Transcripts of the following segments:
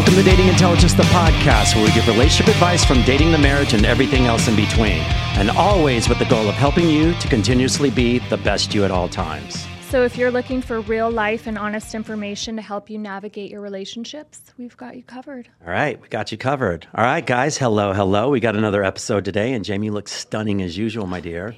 Welcome to Dating Intelligence, the podcast where we give relationship advice from dating to marriage and everything else in between. And always with the goal of helping you to continuously be the best you at all times. So, if you're looking for real life and honest information to help you navigate your relationships, we've got you covered. All right, we got you covered. All right, guys, hello, hello. We got another episode today, and Jamie looks stunning as usual, my dear.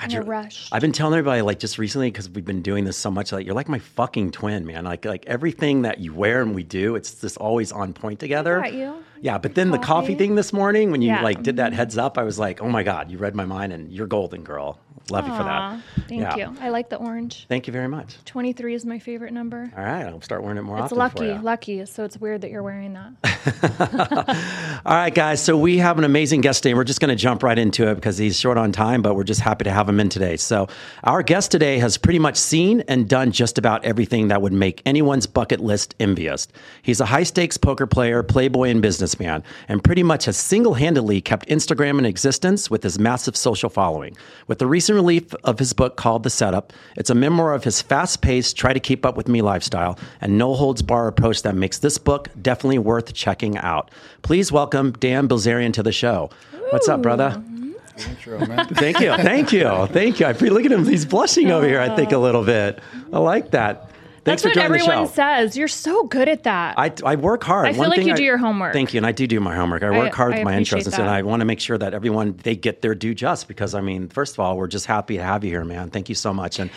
God, you're- rush. I've been telling everybody like just recently because we've been doing this so much. Like you're like my fucking twin, man. Like like everything that you wear and we do, it's just always on point together. got you. Yeah, but then the coffee Coffee. thing this morning when you Yeah. like did that mm-hmm. heads up, I was like, oh my god, you read my mind and you're golden, girl. Love you for that. Thank Yeah. you. I like the orange. Thank you very much. 23 is my favorite number. All right, I'll start wearing it more It's often. It's lucky, lucky. So it's weird that you're wearing that. All right, guys. So we have an amazing guest today. We're just going to jump right into it because he's short on time, but we're just happy to have him in today. So our guest today has pretty much seen and done just about everything that would make anyone's bucket list envious. He's a high stakes poker player, playboy, and businessman, and pretty much has single handedly kept Instagram in existence with his massive social following. With the recent release of his book called The Setup, it's a memoir of his fast paced, try to keep up with me lifestyle and no holds bar approach that makes this book definitely worth checking out. Please welcome Dan Bilzerian to the show. What's up, brother? Intro. Thank you. Thank you. Thank you. I feel, look at him. He's blushing over here, I think, a little bit. I like that. Thanks That's for what joining the everyone show. says. You're so good at that. I, I work hard. I feel like thing you do your homework. Thank you, and I do do my homework. I work hard with my appreciate intros, and. I want to make sure that everyone they get their due just because I mean, first of all, we're just happy to have you here, man. Thank you so much. And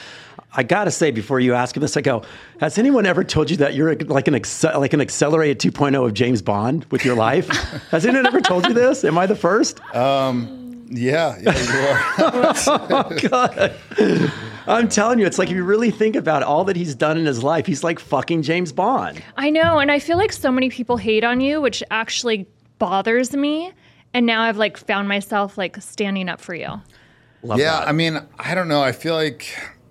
I gotta say, before you ask him this, I go, has anyone ever told you that you're like an acce- like an accelerated 2.0 of James Bond with your life? has anyone ever told you this? Am I the first? Um, yeah, yeah, you are. oh, God. I'm telling you, it's like if you really think about all that he's done in his life, he's like fucking James Bond. I know, and I feel like so many people hate on you, which actually bothers me. And now I've like found myself like standing up for you. Love yeah, that. I mean, I don't know. I feel like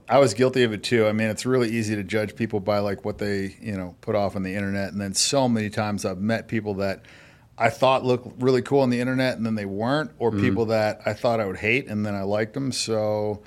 I was guilty of it too. I mean, it's really easy to judge people by like what they, you know, put off on the internet. And then so many times I've met people that I thought looked really cool on the internet and then they weren't, or Mm. people that I thought I would hate and then I liked them. So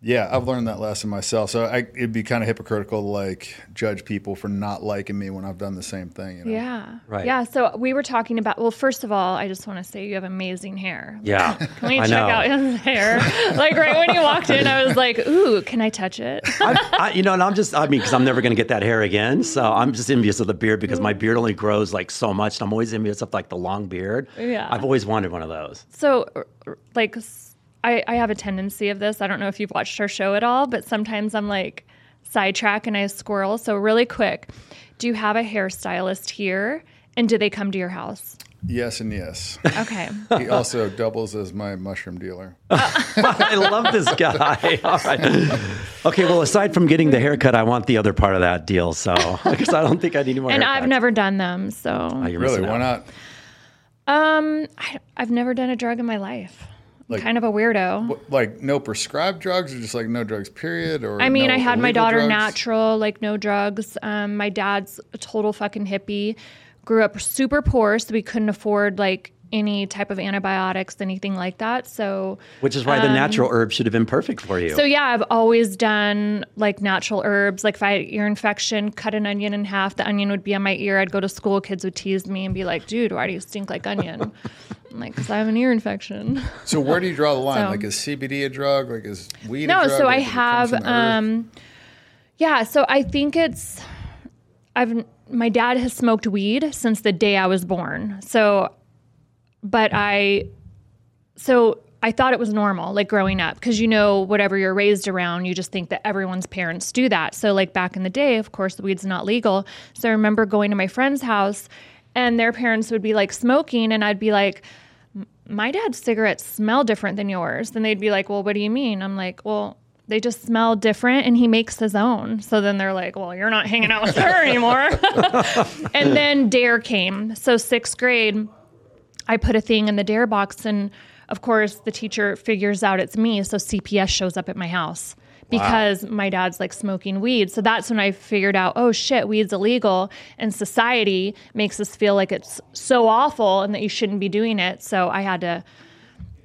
yeah, I've learned that lesson myself. So I, it'd be kind of hypocritical to like judge people for not liking me when I've done the same thing. You know? Yeah. Right. Yeah. So we were talking about, well, first of all, I just want to say you have amazing hair. yeah. Can we I check know. out his hair? like right when you walked in, I was like, ooh, can I touch it? I, I, you know, and I'm just, I mean, because I'm never going to get that hair again. So I'm just envious of the beard because my beard only grows like so much. And I'm always envious of like the long beard. Yeah. I've always wanted one of those. So, r- r- like, s- I, I have a tendency of this. I don't know if you've watched our show at all, but sometimes I'm like sidetrack and I squirrel. So, really quick, do you have a hairstylist here? And do they come to your house? Yes and yes. Okay. he also doubles as my mushroom dealer. I love this guy. All right. Okay. Well, aside from getting the haircut, I want the other part of that deal. So, because I don't think I need any more and haircuts. I've never done them. So, Oh, you're Really? missing Why out. not? um, I, I've never done a drug in my life. I'm Like- kind of a weirdo. What, like no prescribed drugs, or just like no drugs, period? Or I mean, no I had my daughter drugs? natural, like no drugs. Um, my dad's a total fucking hippie. Grew up super poor, so we couldn't afford like any type of antibiotics, anything like that. So, Which is why the natural herb should have been perfect for you. Um, so yeah, I've always done like natural herbs. Like if I had ear infection, cut an onion in half. The onion would be on my ear. I'd go to school. Kids would tease me and be like, "Dude, why do you stink like onion?" Like, "Cause I have an ear infection." So where do you draw the line? So- like is CBD a drug? Like is weed? no a drug? so i does it come have the earth? um yeah so i think it's i've my dad has smoked weed since the day i was born so but i so i thought it was normal like growing up because you know whatever you're raised around you just think that everyone's parents do that so like back in the day of course the weed's not legal so i remember going to my friend's house and their parents would be like smoking and i'd be like my dad's cigarettes smell different than yours. Then they'd be like, well, what do you mean? I'm like, well, they just smell different and he makes his own. So then they're like, well, you're not hanging out with her anymore. and then Dare came. So sixth grade, I put a thing in the Dare box and of course the teacher figures out it's me. So CPS shows up at my house because my dad's like smoking weed. So that's when I figured out, oh shit, weed's illegal and society makes us feel like it's so awful and that you shouldn't be doing it. So I had to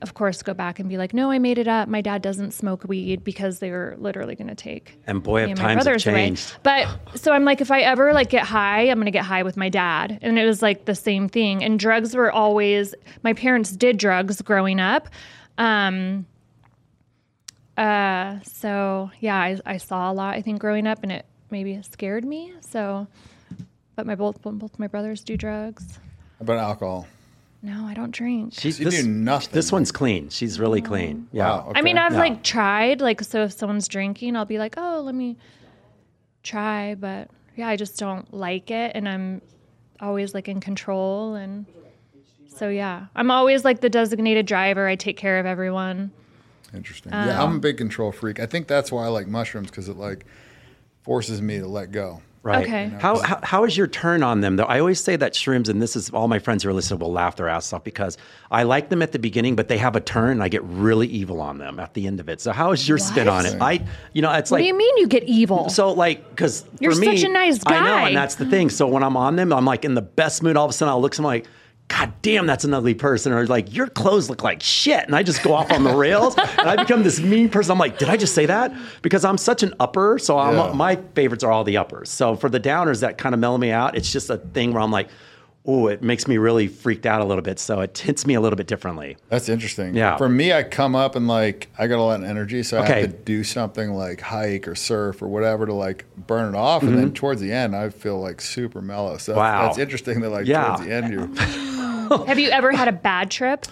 of course, go back and be like, no, I made it up. My dad doesn't smoke weed because they were literally going to take. And boy, me if and my times have brothers away. changed. But so I'm like, if I ever like get high, I'm going to get high with my dad. And it was like the same thing. And drugs were always, my parents did drugs growing up. Um, uh, so yeah, I, I saw a lot, I think, growing up, and it maybe scared me. So, but my both both my brothers do drugs. About alcohol? No, I don't drink. She's You do nothing. This one's clean. She's really clean. Yeah. Wow. I mean. I've Yeah. like tried, like, so if someone's drinking, I'll be like, oh, let me try. But yeah, I just don't like it. And I'm always like in control. And so, yeah, I'm always like the designated driver. I take care of everyone. Interesting. yeah, Um, I'm a big control freak. I think that's why I like mushrooms because it like forces me to let go. Right. Okay. How, how how is your turn on them though? I always say that shrooms, and this is all my friends who are listening will laugh their ass off because I like them at the beginning, but they have a turn. and I get really evil on them at the end of it. So how is your spin on it? I, you know, it's What like do you mean you get evil? So like, because You're for me, such a nice guy. I know, and that's the thing. So when I'm on them, I'm like in the best mood. All of a sudden, I'll look at someone like, God damn, that's an ugly person, or like your clothes look like shit, and I just go off on the rails, and I become this mean person. I'm like, did I just say that? Because I'm such an upper, so I'm, Yeah. my favorites are all the uppers. So for the downers that kind of mellow me out, it's just a thing where I'm like. Oh, it makes me really freaked out a little bit. So it hits me a little bit differently. That's interesting. Yeah. For me, I come up and like I got a lot of energy, so I Okay. have to do something like hike or surf or whatever to like burn it off, and then towards the end, I feel like super mellow. So Mm-hmm. Wow. that's interesting that like Yeah. towards the end you. Have you ever had a bad trip?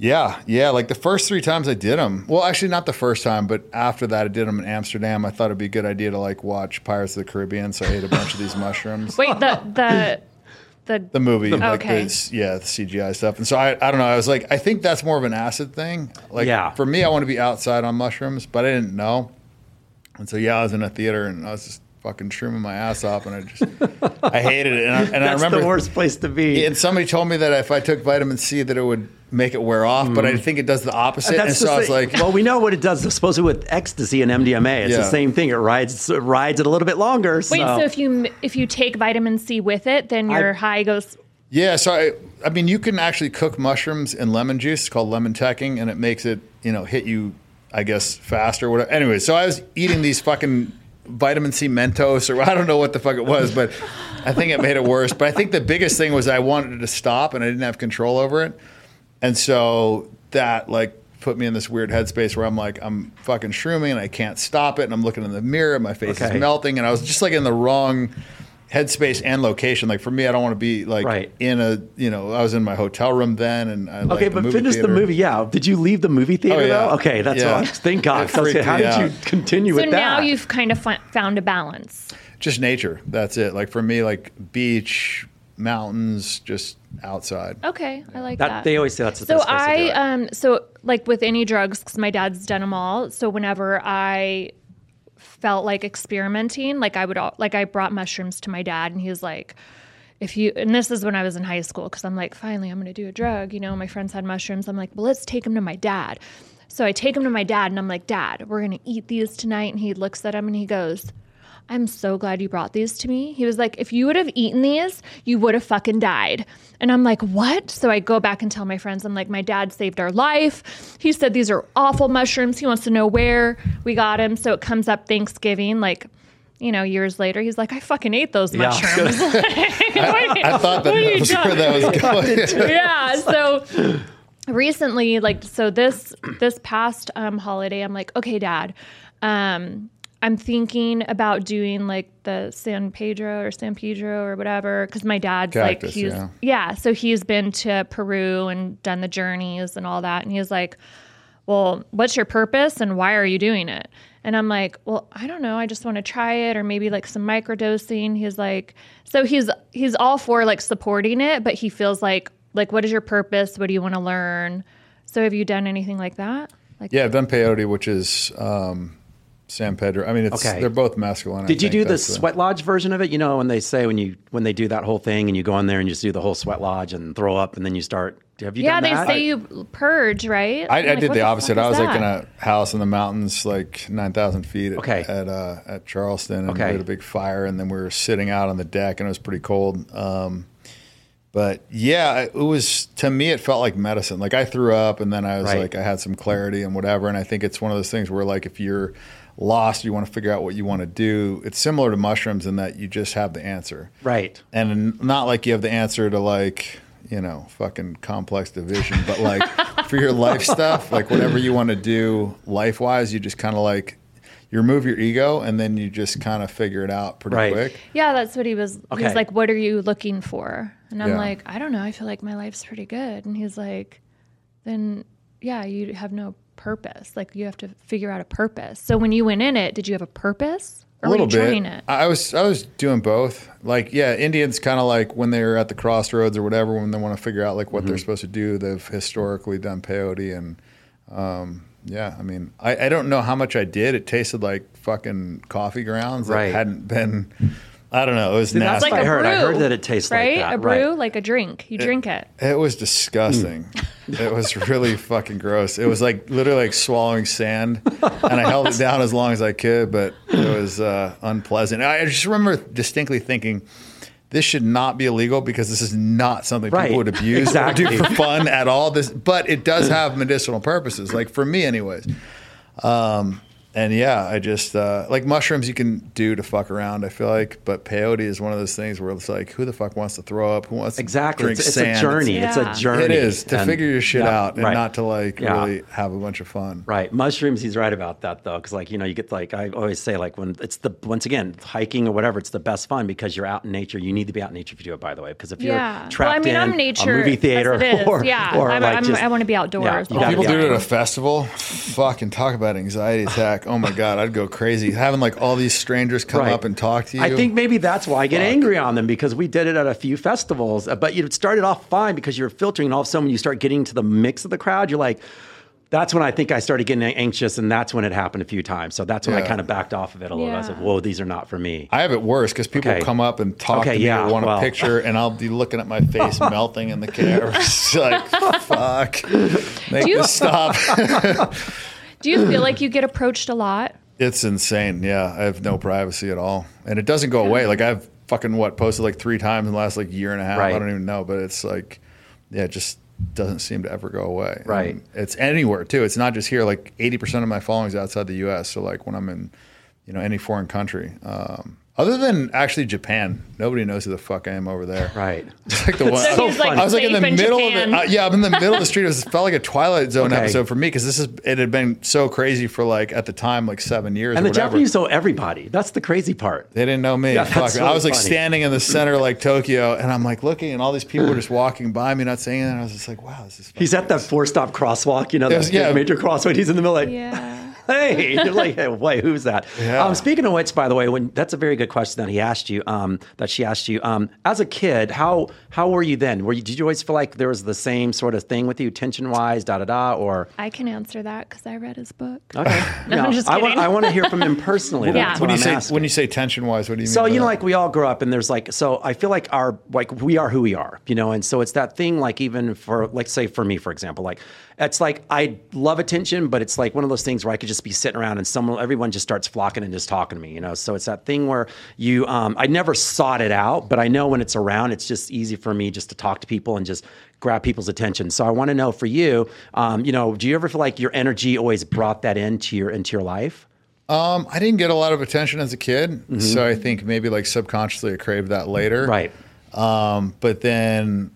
Yeah, yeah. Like the first three times I did them. Well, actually, not the first time, but after that, I did them in Amsterdam. I thought it'd be a good idea to like watch Pirates of the Caribbean, so I ate a bunch of these mushrooms. Wait, the, the, the, the movie, like Okay. the, yeah, the CGI stuff. And so I, I don't know. I was like, I think that's more of an acid thing. Like Yeah. for me, I want to be outside on mushrooms, but I didn't know. And so yeah, I was in a theater and I was just fucking shrooming my ass off, and I just I hated it. And I, and I remember the worst place to be. And somebody told me that if I took vitamin C, that it would make it wear off, but I think it does the opposite. and Mm. So the I was thing. like, well, we know what it does. Supposedly with ecstasy and MDMA, it's the same thing. It rides it rides it a little bit longer. wait, so if you if you take vitamin C with it, then your I- high goes. Yeah, so I, I mean, you can actually cook mushrooms in lemon juice. It's called lemon tekking, and it makes it, you know, hit you, I guess, faster. Whatever. Anyway, so I was eating these fucking vitamin C Mentos, or I don't know what the fuck it was, but I think it made it worse. But I think the biggest thing was I wanted it to stop, and I didn't have control over it, and so that like put me in this weird headspace where I'm like, I'm fucking shrooming, and I can't stop it, and I'm looking in the mirror, and my face Okay. is melting, and I was just like in the wrong headspace and location. Like for me, I don't want to be like Right. in a you know I was in my hotel room then, and I okay, the but movie finish the movie. Yeah, did you leave the movie theater Oh, yeah. though? Okay, that's Yeah. all. Thank God. It 'Cause freaked how me did you out. continue So with now you've kind of found a balance. Just nature. That's it. Like for me, like beach, mountains, just outside. Okay, I like that, that. they always say that's the so best place to do I it. um so like with any drugs because my dad's done them all. So whenever I felt like experimenting, like I would like I brought mushrooms to my dad, and he was like. If you and this is when I was in high school because I'm like finally I'm going to do a drug you know my friends had mushrooms I'm like well let's take them to my dad so I take them to my dad and I'm like dad we're going to eat these tonight and he looks at them and he goes I'm so glad you brought these to me. He was like, if you would have eaten these, you would have fucking died. And I'm like, what? So I go back and tell my friends, I'm like, my dad saved our life. He said these are awful mushrooms. He wants to know where we got him. So it comes up Thanksgiving, like, you know, years later, he's like, I fucking ate those Yeah. mushrooms. I thought that, What are you that was where that was going. yeah. So recently, like, so this this past um, holiday, I'm like, okay, Dad, um, I'm thinking about doing like the San Pedro or San Pedro or whatever, because my dad's like he's yeah. yeah, so he's been to Peru and done the journeys and all that, and he's like, well, what's your purpose and why are you doing it? And I'm like, well, I don't know. I just want to try it or maybe like some microdosing. He's like, so he's he's all for like supporting it, but he feels like like what is your purpose? What do you want to learn? So have you done anything like that? Like Yeah, I've done peyote, which is um, San Pedro. I mean, it's Okay. they're both mescaline. I Did you think. do the sweat lodge version of it? You know, when they say when you when they do that whole thing and you go in there and you just do the whole sweat lodge and throw up and then you start. Have you yeah, done they that? say you purge, right? I, I'm like, did what the opposite. is I was like in a house in the mountains, like nine thousand feet at Okay. at, uh, at Charleston, and Okay. we had a big fire, and then we were sitting out on the deck, and it was pretty cold. Um, but yeah, it was to me. It felt like medicine. Like I threw up, and then I was Right. like, I had some clarity and whatever. And I think it's one of those things where, like, if you're lost, you want to figure out what you want to do. It's similar to mushrooms in that you just have the answer, Right. and not like you have the answer to like you know fucking complex division, but like for your life stuff, like whatever you want to do life wise, you just kind of like you remove your ego, and then you just kind of figure it out pretty Right. quick. Yeah, that's what he was. He Okay. was like, "What are you looking for?" And I'm Yeah. like, "I don't know. I feel like my life's pretty good." And he's like, "Then, yeah, you have no purpose. Like you have to figure out a purpose." So when you went in it, did you have a purpose, or a little were you bit. it? I was I was doing both. Like yeah, Indians kind of like when they're at the crossroads or whatever when they want to figure out like what Mm-hmm. they're supposed to do. They've historically done peyote and um, yeah. I mean, I, I don't know how much I did. It tasted like fucking coffee grounds that Right. hadn't been. I don't know. It was that's nasty. It's like I a heard. brew. I heard that it tastes like right? that. A brew, Right. like a drink. You drink it. It was disgusting. it was really fucking gross. It was like literally like swallowing sand, and I held it down as long as I could, but it was uh, unpleasant. I just remember distinctly thinking, this should not be illegal because this is not something Right. people would abuse Exactly. or do for fun at all. This, but it does have medicinal purposes, like for me, anyways. Um, and yeah, I just uh, like mushrooms you can do to fuck around. I feel like, but peyote is one of those things where it's like, who the fuck wants to throw up? Who wants to Exactly. drink It's, it's sand? a journey. It's a journey. It is to And- figure your shit yeah, out and right. not to like Yeah. really have a bunch of fun. Right, mushrooms. He's right about that though, because like you know, you get like I always say, like when it's the once again hiking or whatever, it's the best fun because you're out in nature. You need to be out in nature if you do it, by the way, because if you're Yeah. Well, trapped I mean, in I'm nature a movie theater it is. or Yeah. or I'm- like I'm- just, I wanna be outdoors Yeah, all you the gotta time. People be do it at a festival. Fucking talk about anxiety attack. Oh my god, I'd go crazy having like all these strangers come Right. up and talk to you. I think maybe that's why I get Fuck. angry on them because we did it at a few festivals. uh, But you started off fine because you're filtering, and all of a sudden when you start getting to the mix of the crowd, you're like, that's when I think I started getting anxious, and that's when it happened a few times. So that's when I kind of backed off of it a little. I Yeah. said, "Whoa, these are not for me." I have it worse because people Okay. come up and talk Okay, to me yeah, or want well. a picture, and I'll be looking at my face melting in the camera. It's like, fuck, make Do you- this stop. Do you feel like you get approached a lot? It's insane. Yeah, I have no privacy at all, and it doesn't go away. Like I've fucking what posted like three times in the last like year and a half. Right. I don't even know, but it's like, yeah, it just doesn't seem to ever go away. Right. And it's anywhere too. It's not just here. Like eighty percent of my following is outside the U.S. So like when I'm in, you know, any foreign country. Um, other than actually Japan, nobody knows who the fuck I am over there. Right. It's like the one. So So he's like funny. I was like in the safe in middle Japan. of it. uh, yeah, I'm in the middle of the street. It, was, it felt like a Twilight Zone Okay. episode for me because this is it had been so crazy for like at the time like seven years. And or the whatever. Japanese know everybody. That's the crazy part. They didn't know me. Yeah, Fuck. that's I was like funny. standing in the center like Tokyo, and I'm like looking, and all these people were just walking by me, not saying anything. And I was just like, wow, this is. He's at that four stop crosswalk, you know, Yes, that yeah. major crosswalk. He's in the middle, like, Yeah. Hey, you're like, hey, wait, who's that? Yeah. Um, speaking of which, by the way, when that's a very good question that he asked you, um, that she asked you. Um, as a kid, how how were you then? Were you did you always feel like there was the same sort of thing with you, tension wise, da da da, or I can answer that because I read his book. okay? No, I'm just I want. I want to hear from him personally. Yeah. That's when you say asking. when you say tension wise, what do you mean? So you know, that? like we all grow up, and there's like, so I feel like our like we are who we are, you know, and so it's that thing. Like even for like say for me, for example, like it's like I love attention, but it's like one of those things where I could just be sitting around and someone, everyone just starts flocking and just talking to me, you know. So it's that thing where you, um, I never sought it out, but I know when it's around, it's just easy for me just to talk to people and just grab people's attention. So I want to know for you, um, you know, do you ever feel like your energy always brought that into your into your life? um, I didn't get a lot of attention as a kid, so I think maybe like subconsciously I craved that later. Mm-hmm. Right. Um, but then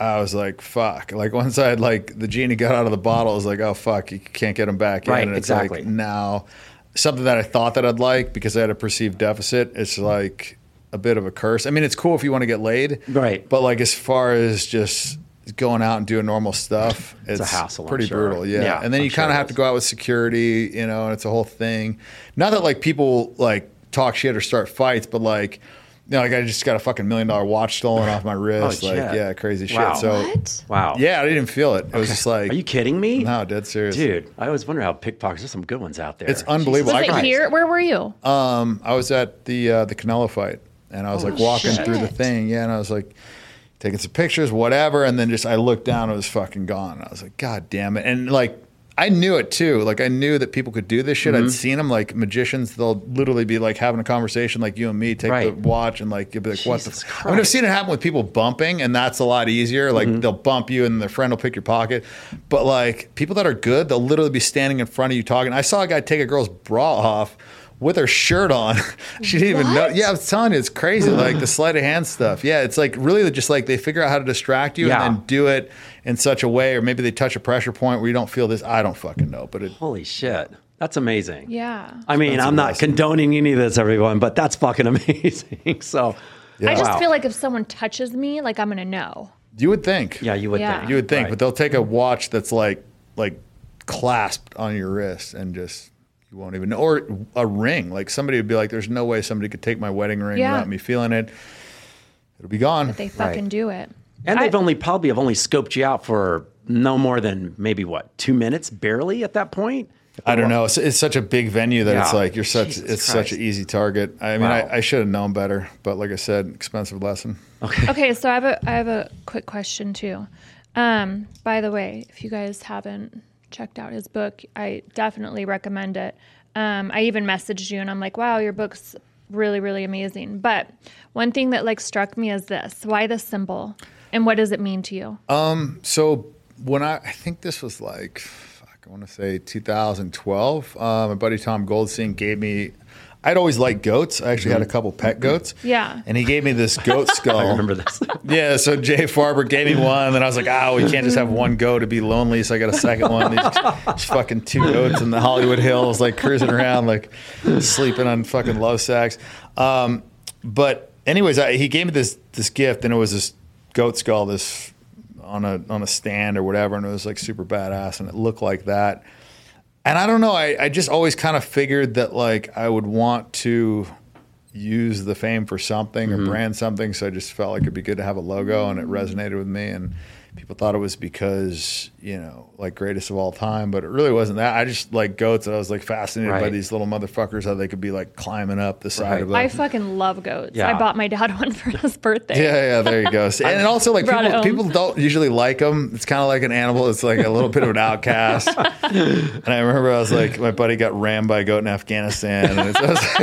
I was like, fuck. Like once I had like the genie got out of the bottle, I was like, oh fuck, you can't get him back Right, in. And it's exactly. like now something that I thought that I'd like because I had a perceived deficit. It's like a bit of a curse. I mean, it's cool if you want to get laid, Right. But like as far as just going out and doing normal stuff, it's, a hassle, pretty sure. brutal. Yeah. Yeah, and then I'm you sure kind of have to go out with security, you know, and it's a whole thing. Not that like people like talk shit or start fights, but like. You know, like I just got a fucking million dollar watch stolen off my wrist. like, shit. yeah, crazy shit. So, What? Wow. yeah, I didn't even feel it. It was just like, Are you kidding me? no, dead serious. Dude, I always wonder how pickpockets. There's some good ones out there. It's unbelievable. Was I it cried. here? Where were you? Um, I was at the uh, the Canelo fight, and I was like walking shit. through the thing, yeah, and I was like taking some pictures, whatever, and then just I looked down, it was fucking gone. I was like, God damn it! And like I knew it too. Like I knew that people could do this shit. Mm-hmm. I'd seen them like magicians. They'll literally be like having a conversation like you and me, take Right. the watch and like you'll be like, what the? I mean, I've seen it happen with people bumping, and that's a lot easier. Like Mm-hmm. they'll bump you, and their friend will pick your pocket. But like people that are good, they'll literally be standing in front of you talking. I saw a guy take a girl's bra off. With her shirt on, she didn't even know. Yeah, I was telling you, it's crazy. like the sleight of hand stuff. Yeah, it's like really just like they figure out how to distract you Yeah. and then do it in such a way, or maybe they touch a pressure point where you don't feel this. I don't fucking know, but it, Holy shit. That's amazing. Yeah. I mean, Expensive I'm not lesson. condoning any of this, everyone, but that's fucking amazing. so, I just Wow. feel like if someone touches me, like I'm gonna know. you would think. yeah, you would Yeah. think. You would think, Right. but they'll take a watch that's like like clasped on your wrist and just you won't even know. Or a ring. Like somebody would be like, "There's no way somebody could take my wedding ring Yeah. without me feeling it." It'll be gone. But They fucking do it. And they've only probably have only scoped you out for no more than maybe what two minutes, barely at that point. I don't know. It's, it's such a big venue that it's like you're such. Jesus it's such an easy target. I mean, Wow. I, I should have known better, but like I said, expensive lesson. Okay, Okay. so I have a I have a quick question too. Um, by the way, if you guys haven't checked out his book, I definitely recommend it. Um, I even messaged you and I'm like, wow, your book's really, really amazing. But one thing that like struck me is this: why the symbol, and what does it mean to you? So when I, I think this was like, fuck, I want to say 2012. Uh, my buddy Tom Goldstein gave me. I'd always liked goats. I actually had a couple pet goats. Yeah. And he gave me this goat skull. I remember this. Yeah, so Jay Farber gave me one, and then I was like, "Oh, we can't just have one goat to be lonely." So I got a second one. These, these fucking two goats in the Hollywood Hills, like cruising around, like sleeping on fucking love sacks. Um, but anyways, I, he gave me this this gift, and it was this goat skull, this on a on a stand or whatever, and it was like super badass, and it looked like that. And I don't know, I, I just always kind of figured that like I would want to use the fame for something Mm-hmm. or brand something. So I just felt like it'd be good to have a logo and it resonated with me. And people thought it was because, you know, like greatest of all time, but it really wasn't that. I just like goats and I was like fascinated by these little motherfuckers, how they could be like climbing up the side Right. of I fucking love goats. Yeah. I bought my dad one for his birthday. yeah, yeah, there you go. And also, like people, people don't usually like them. It's kind of like an animal. It's like a little bit of an outcast. and I remember I was like, my buddy got rammed by a goat in Afghanistan, and it's, I was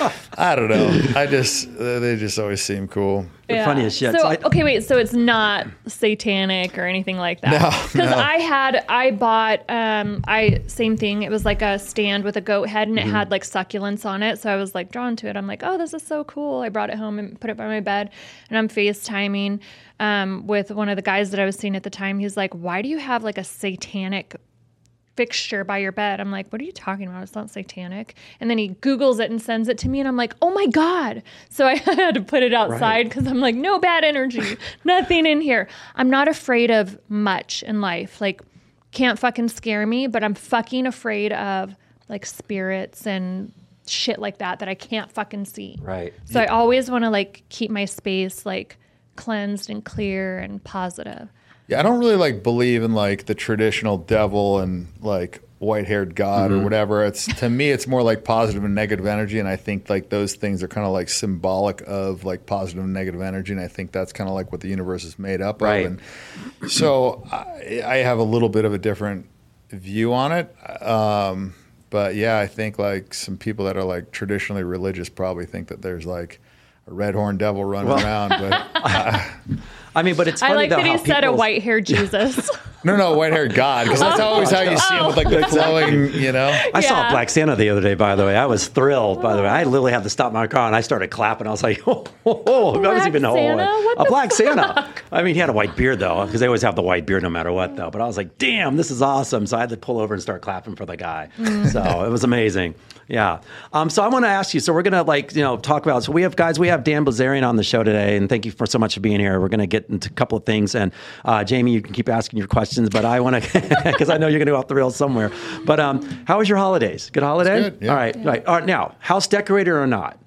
like, I don't know. I just they just always seem cool. The funniest shit. So, So I- okay, wait. So it's not satanic or anything like that. No, because no. I had I bought um I same thing. It was like a stand with a goat head and it had like succulents on it. So I was like drawn to it. I'm like, oh, this is so cool. I brought it home and put it by my bed, and I'm FaceTiming um with one of the guys that I was seeing at the time. He's like, why do you have like a satanic fixture by your bed. I'm like, what are you talking about? It's not satanic. And then he Googles it and sends it to me, and I'm like, oh my God. So I had to put it outside because I'm like, no bad energy, nothing in here. I'm not afraid of much in life. Like, can't fucking scare me, but I'm fucking afraid of like spirits and shit like that that I can't fucking see. Right. So I always want to like keep my space like cleansed and clear and positive. Yeah, I don't really like believe in like the traditional devil and like white haired God Mm-hmm. or whatever. It's to me, it's more like positive and negative energy, and I think like those things are kind of like symbolic of like positive and negative energy, and I think that's kind of like what the universe is made up Right. of. And so I, I have a little bit of a different view on it. Um, but yeah, I think like some people that are like traditionally religious probably think that there's like a red horned devil running around, but I mean, but it's I funny like though that he said a white haired Jesus. No, no, white haired God, because that's always how you see him with like the flowing, you know. I saw Yeah. Black Santa the other day, by the way. I was thrilled, by the way. I literally had to stop my car and I started clapping. I was like, oh, oh, oh. I was even oh, Santa? What a the Black Santa. I mean, he had a white beard though, because they always have the white beard no matter what, though. But I was like, damn, this is awesome. So I had to pull over and start clapping for the guy. Mm. So it was amazing. Yeah. Um, so I want to ask you. So we're gonna like you know talk about. So we have guys. We have Dan Bilzerian on the show today, and thank you for so much for being here. We're gonna get into a couple of things, and uh, Jamie, you can keep asking your questions, but I want to because I know you're gonna go off the rails somewhere. But um, how was your holidays? Good holiday. good, yeah. All right. Right. All right. Now, house decorator or not?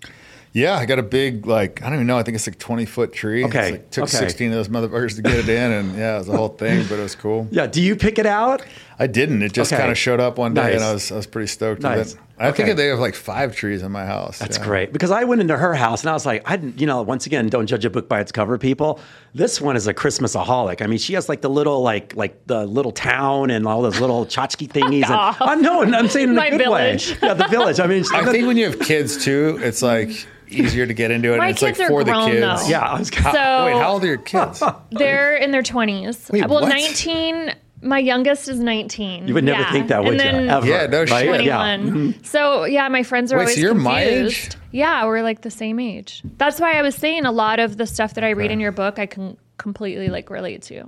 Yeah, I got a big like I don't even know. I think it's like twenty foot tree. It's Okay, like, took okay. sixteen of those motherfuckers to get it in, and yeah, it was a whole thing, but it was cool. Yeah. Do you pick it out? I didn't. It just Okay. kind of showed up one day, Nice. and I was I was pretty stoked Nice. with it. I Okay. think they have like five trees in my house. That's yeah. great because I went into her house and I was like, I, didn't- you know, once again, don't judge a book by its cover, people. This one is a Christmasaholic. I mean, she has like the little, like, like the little town and all those little tchotchke thingies. and. I'm no, I'm saying in a good village. way. Yeah, the village. I mean, I think when you have kids too, it's like easier to get into it. My and it's kids like are for the grown, kids. though. yeah, I was. How, So- wait, how old are your kids? They're in their 20s. Wait, well, what? 19. My youngest is 19. You would never yeah. think that, would and you? Ever, Yeah, no shit. 21. Yeah. Mm-hmm. So yeah, my friends are Wait, so always you're confused. my age? Yeah, we're like the same age. That's why I was saying a lot of the stuff that I read in your book, I can completely like relate to.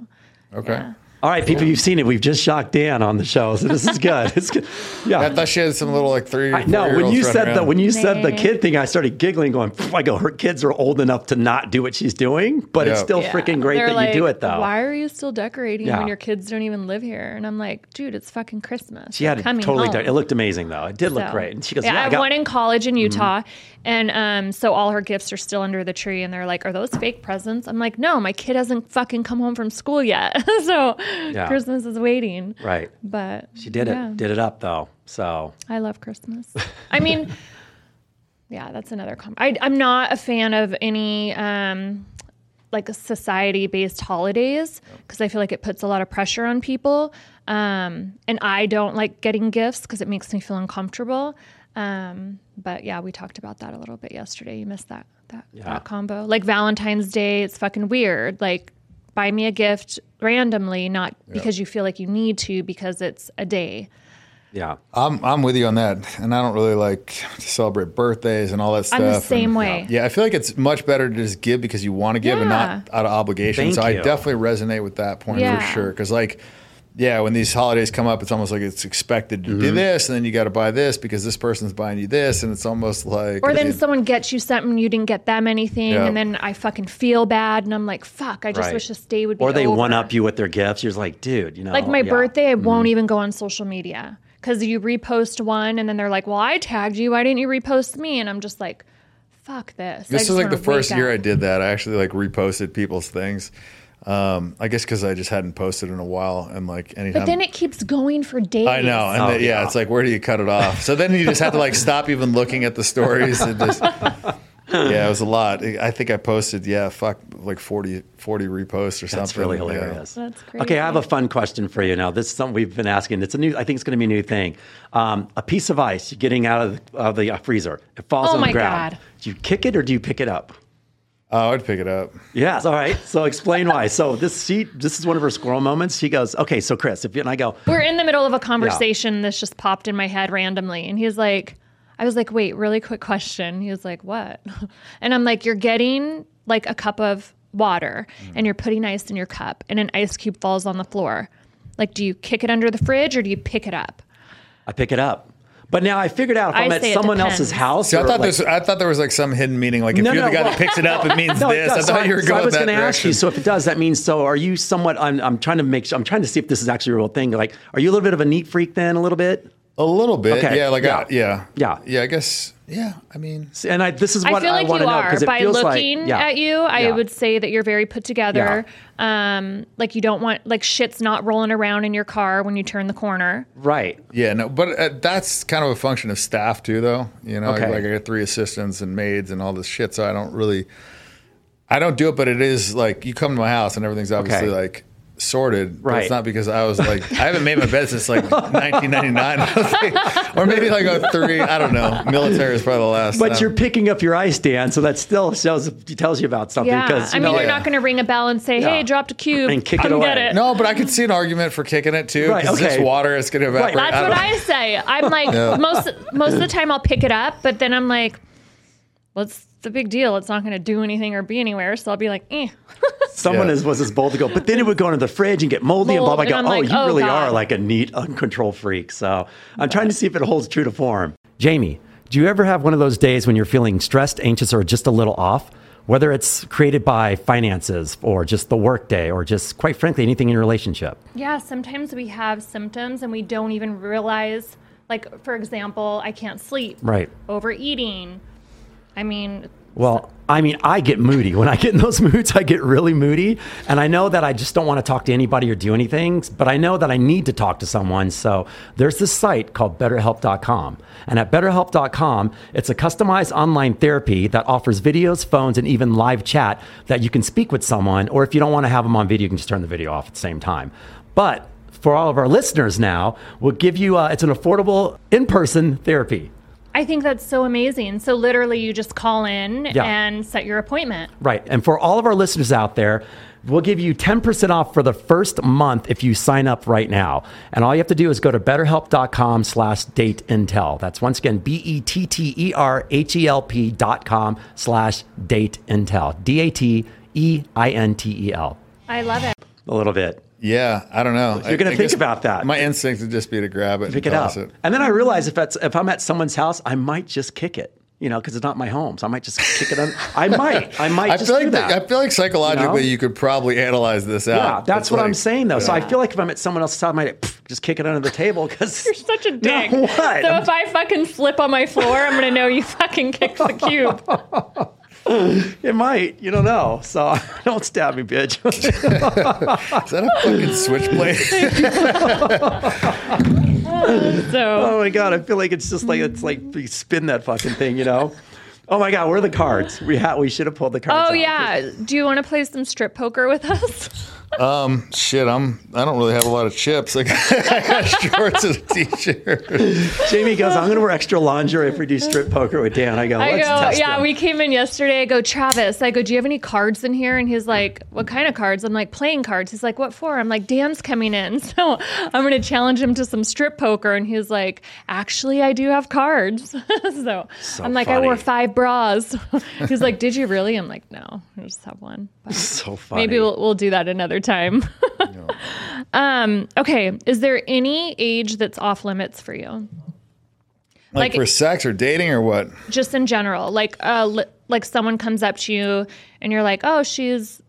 Okay. Yeah. All right, people, you've seen it. We've just shocked Dan on the show, so this is good. It's good. Yeah. I thought she had some little like three. I know when you said the when you said the kid thing, I started giggling, going, "I go, her kids are old enough to not do what she's doing, but it's still Yeah. freaking great They're that like, you do it, though." Why are you still decorating Yeah. when your kids don't even live here? And I'm like, dude, it's fucking Christmas. She had They're it totally. home. Done. It looked amazing, though. It did look great. And she goes, yeah, "Yeah, I I got." one in college in mm-hmm. Utah, and um, so all her gifts are still under the tree, and they're like, "Are those fake presents?" I'm like, "No, my kid hasn't fucking come home from school yet, so Yeah. Christmas is waiting." right. But She did yeah, it. Did it up though. So I love Christmas. I mean, yeah, that's another. Com- I, I'm not a fan of any. Um, like society based holidays because I feel like it puts a lot of pressure on people. Um, and I don't like getting gifts because it makes me feel uncomfortable. Um, but yeah, we talked about that a little bit yesterday. You missed that that, Yeah. that combo. Like Valentine's Day, it's fucking weird. Like buy me a gift randomly, not because you feel like you need to because it's a day. yeah, I'm I'm with you on that, and I don't really like to celebrate birthdays and all that stuff. I'm the and- same way. Yeah, I feel like it's much better to just give because you want to give and not out of obligation. Thank so I definitely resonate with that point Yeah. for sure. Because like, yeah, when these holidays come up, it's almost like it's expected to Mm-hmm. do this, and then you got to buy this because this person's buying you this, and it's almost like Or then it- someone gets you something you didn't get them anything, Yeah. and then I fucking feel bad, and I'm like, fuck, I just Right. wish this day would be. or they over. one up you with their gifts. You're just like, dude, you know, Like my yeah. Mm-hmm. birthday, I won't even go on social media because you repost one, and then they're like, "Well, I tagged you. Why didn't you repost me?" And I'm just like, "Fuck this." This is like the first wake year I did that. I actually like reposted people's things. Um, I guess because I just hadn't posted in a while, and like anytime. But then it keeps going for days. I know, and Oh, then- yeah, yeah. it's like where do you cut it off? So then you just have to like stop even looking at the stories and just. Yeah, it was a lot. I think I posted, yeah, fuck, like 40, 40 reposts or something. That's really Yeah. hilarious. That's great. Okay, I have a fun question for you now. This is something we've been asking. It's a new. I think it's going to be a new thing. Um, a piece of ice you're getting out of the, of the uh, freezer. It falls Oh on the ground. God. Do you kick it or do you pick it up? Oh, I'd pick it up. Yes. All right. So explain why. So this she this is one of her squirrel moments. She goes, okay. So Chris, if you and I go, We're in the middle of a conversation. This just popped in my head randomly, and he's like, "I was like, wait, really quick question." He was like, "What?" And I'm like, "You're getting like a cup of water, mm-hmm. and you're putting ice in your cup, and an ice cube falls on the floor. Like, do you kick it under the fridge or do you pick it up?" I pick it up. But now I figured out if I I'm at someone depends. else's house. See, I thought like- this. I thought there was like some hidden meaning. Like if No, you're no, the guy well- that picks it up, it means No, it this. I does. So thought you were so going I was gonna ask you. So if it does, that means so. Are you somewhat? I'm, I'm trying to make. sure I'm trying to see if this is actually a real thing. Like, are you a little bit of a neat freak then? A little bit. a little bit, Okay, yeah. Like yeah. I, yeah, Yeah. yeah. I guess, yeah. I mean, And I, this is what I what feel like want you to know are because it by feels looking like, yeah, at you. I yeah. would say that you're very put together. Um, like you don't want like shit's not rolling around in your car when you turn the corner. right. yeah, no. But uh, that's kind of a function of staff too, though. You know, Okay. like I got three assistants and maids and all this shit, so I don't really, I don't do it. But it is like you come to my house and everything's obviously Okay. like sorted. But Right. it's not because I was like I haven't made my bed since like 1999, I or maybe like a three. I don't know. Military is probably the last. But time. you're picking up your ice, Dan, so that still shows tells you about something. Yeah, Because I mean, know, you're yeah. not going to ring a bell and say, Yeah. "Hey, dropped a cube And kick it away. Get it. No, but I could see an argument for kicking it too. Right, okay. it's water, it's going to evaporate. That's don't what know. I say. I'm like most most of the time I'll pick it up, but then I'm like, what's the big deal? It's not going to do anything or be anywhere. So I'll be like, eh. someone Yeah. is, was as bold to go, but then it would go into the fridge and get moldy and blah Mold, blah. blah. Oh, like, you oh, really God. are like a neat, uncontrolled freak. So I'm trying to see if it holds true to form. Jamie, do you ever have one of those days when you're feeling stressed, anxious, or just a little off? Whether it's created by finances or just the workday or just quite frankly anything in your relationship. Yeah, sometimes we have symptoms and we don't even realize. Like, for example, I can't sleep. Right. Overeating. I mean, Well, I mean, I get moody. When I get in those moods, I get really moody. And I know that I just don't want to talk to anybody or do anything, but I know that I need to talk to someone. So there's this site called betterhelp.com. And at betterhelp.com, it's a customized online therapy that offers videos, phones, and even live chat that you can speak with someone. Or if you don't want to have them on video, you can just turn the video off at the same time. But for all of our listeners now, we'll give you, uh, it's an affordable in person therapy. I think that's so amazing. So literally, you just call in Yeah. and set your appointment. Right. And for all of our listeners out there, we'll give you 10% off for the first month if you sign up right now. And all you have to do is go to betterhelp.com slash date intel. That's once again, E B-E-T-T-E-R-H-E-L-P dot com slash date intel. E D-A-T-E-I-N-T-E-L. I love it. A little bit. Yeah, I don't know. You're gonna think about that. My instinct would just be to grab it, Pick and it toss up. it. And then I realize if, that's, if I'm at someone's house, I might just kick it. You know, because it's not my home, so I might just kick it. On. I might, I might I just feel do like that. I feel like psychologically You know? you could probably analyze this out. Yeah, that's what I'm saying though. So I feel like if I'm at someone else's house, I might pff, just kick it under the table because You're such a dick. No, what? So if I fucking slip on my floor, I'm gonna know you fucking kicked the cube. It might. You don't know. So don't stab me, bitch. Is that a fucking switchblade? So oh my god, I feel like it's just like it's like you spin that fucking thing, you know. Oh my god, where are the cards? We had we should have pulled the cards. Oh out. yeah. Do you want to play some strip poker with us? Um, shit, I'm. I don't really have a lot of chips. Like I got shorts and a t-shirt. Jamie goes, I'm gonna wear extra lingerie if we do strip poker with Dan. I go, I let's go, test yeah, him." we came in yesterday. I go, Travis, I go, do you have any cards in here? And he's like, what kind of cards? I'm like, playing cards. He's like, what for? I'm like, Dan's coming in. So I'm going to challenge him to some strip poker. And he's like, actually, I do have cards. so, I'm like, I wore five bras. he's like, did you really? I'm like, no, I just have one. But so funny. maybe we'll, we'll do that another time. um, okay. Is there any age that's off limits for you? Like, Like- for sex or dating or what? just in general like uh li- like someone comes up to you and you're like oh she's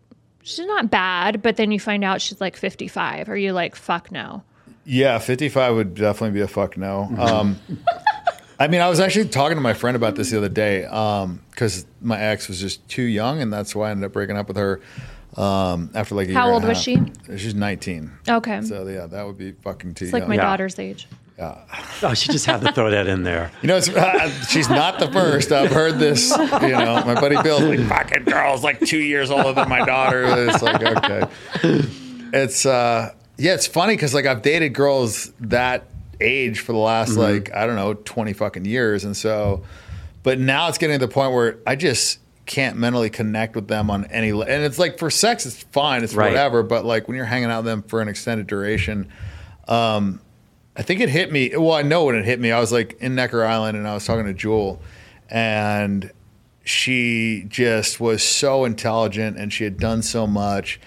she's not bad but then you find out she's like 55 are you like fuck no Yeah, 55 would definitely be a fuck no. Um, I mean, I was actually talking to my friend about this the other day because my ex was just too young, and that's why I ended up breaking up with her um, after like a How year old and was half. She's 19. okay So yeah, that would be fucking too it's like my Yeah. daughter's age Yeah. oh, she just had to throw that in there. You know, it's, uh, she's not the first. I've heard this. You know, my buddy Bill's like, fucking girl's like two years older than my daughter. It's like, okay. It's, uh, yeah, it's funny because like I've dated girls that age for the last like, I don't know, 20 fucking years. And so, but now it's getting to the point where I just can't mentally connect with them on any, le- and it's like for sex, it's fine, it's Right. whatever. But like when you're hanging out with them for an extended duration, um, I think it hit me. Well, I know when it hit me. I was like in Necker Island and I was talking to Jewel, and she just was so intelligent and she had done so much.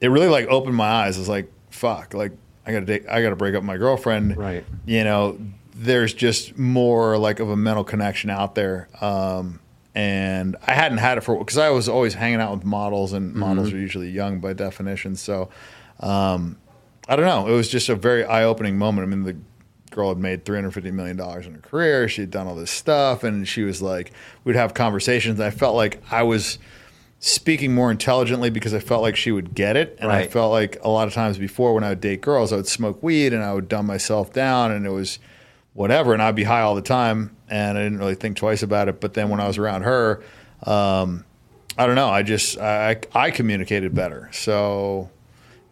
It really like opened my eyes. I was like, fuck, like I gotta take, I gotta break up my girlfriend. Right. You know, there's just more like of a mental connection out there. Um, and I hadn't had it for because I was always hanging out with models, and models are usually young by definition. So, um, I don't know. It was just a very eye opening moment. I mean, the girl had made $350 million in her career. She had done all this stuff. And she was like, we'd have conversations. And I felt like I was speaking more intelligently because I felt like she would get it. And I felt like a lot of times before when I would date girls, I would smoke weed and I would dumb myself down and it was whatever. And I'd be high all the time. And I didn't really think twice about it. But then when I was around her, um, I don't know. I just, I, I communicated better. So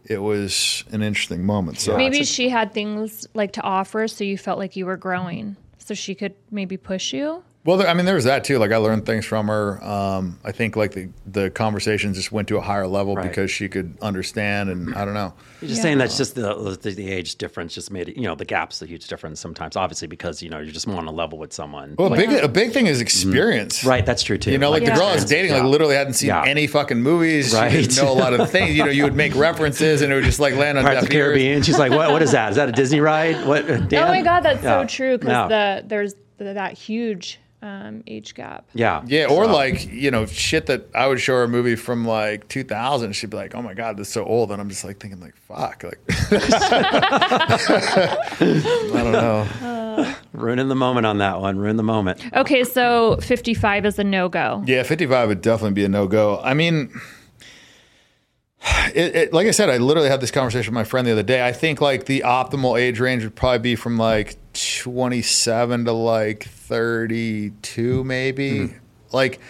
it was an interesting moment. So maybe she had things like to offer so you felt like you were growing so she could maybe push you Well, there, I mean, there was that too. Like I learned things from her. Um, I think like the the conversations just went to a higher level Right. because she could understand, and I don't know. You're just saying that's just the, the the age difference just made it. You know, the gap's a huge difference sometimes. Obviously, because you know you're just more on a level with someone. Well, a big a big thing is experience. right, that's true too. You know, like the girl I was dating, like Yeah. literally hadn't seen Yeah. any fucking movies. Right. She didn't know a lot of the things. You know, you would make references, and it would just like land on Pirates of deaf the ears. Caribbean. She's like, what? What is that? Is that a Disney ride? What? Dan? oh my god that's Yeah. so true because Yeah. the there's the, that huge um, age gap yeah, Yeah, or So- like you know shit that I would show her a movie from like 2000. She'd be like, "Oh my god, this is so old," and I'm just like thinking like, "Fuck!" Like, I don't know. Ruining the moment on that one. Ruin the moment. Okay, so 55 is a no go. Yeah, 55 would definitely be a no go. I mean, it, it, like I said, I literally had this conversation with my friend the other day. I think like the optimal age range would probably be from like 27 to like 32, maybe. Mm-hmm. Like,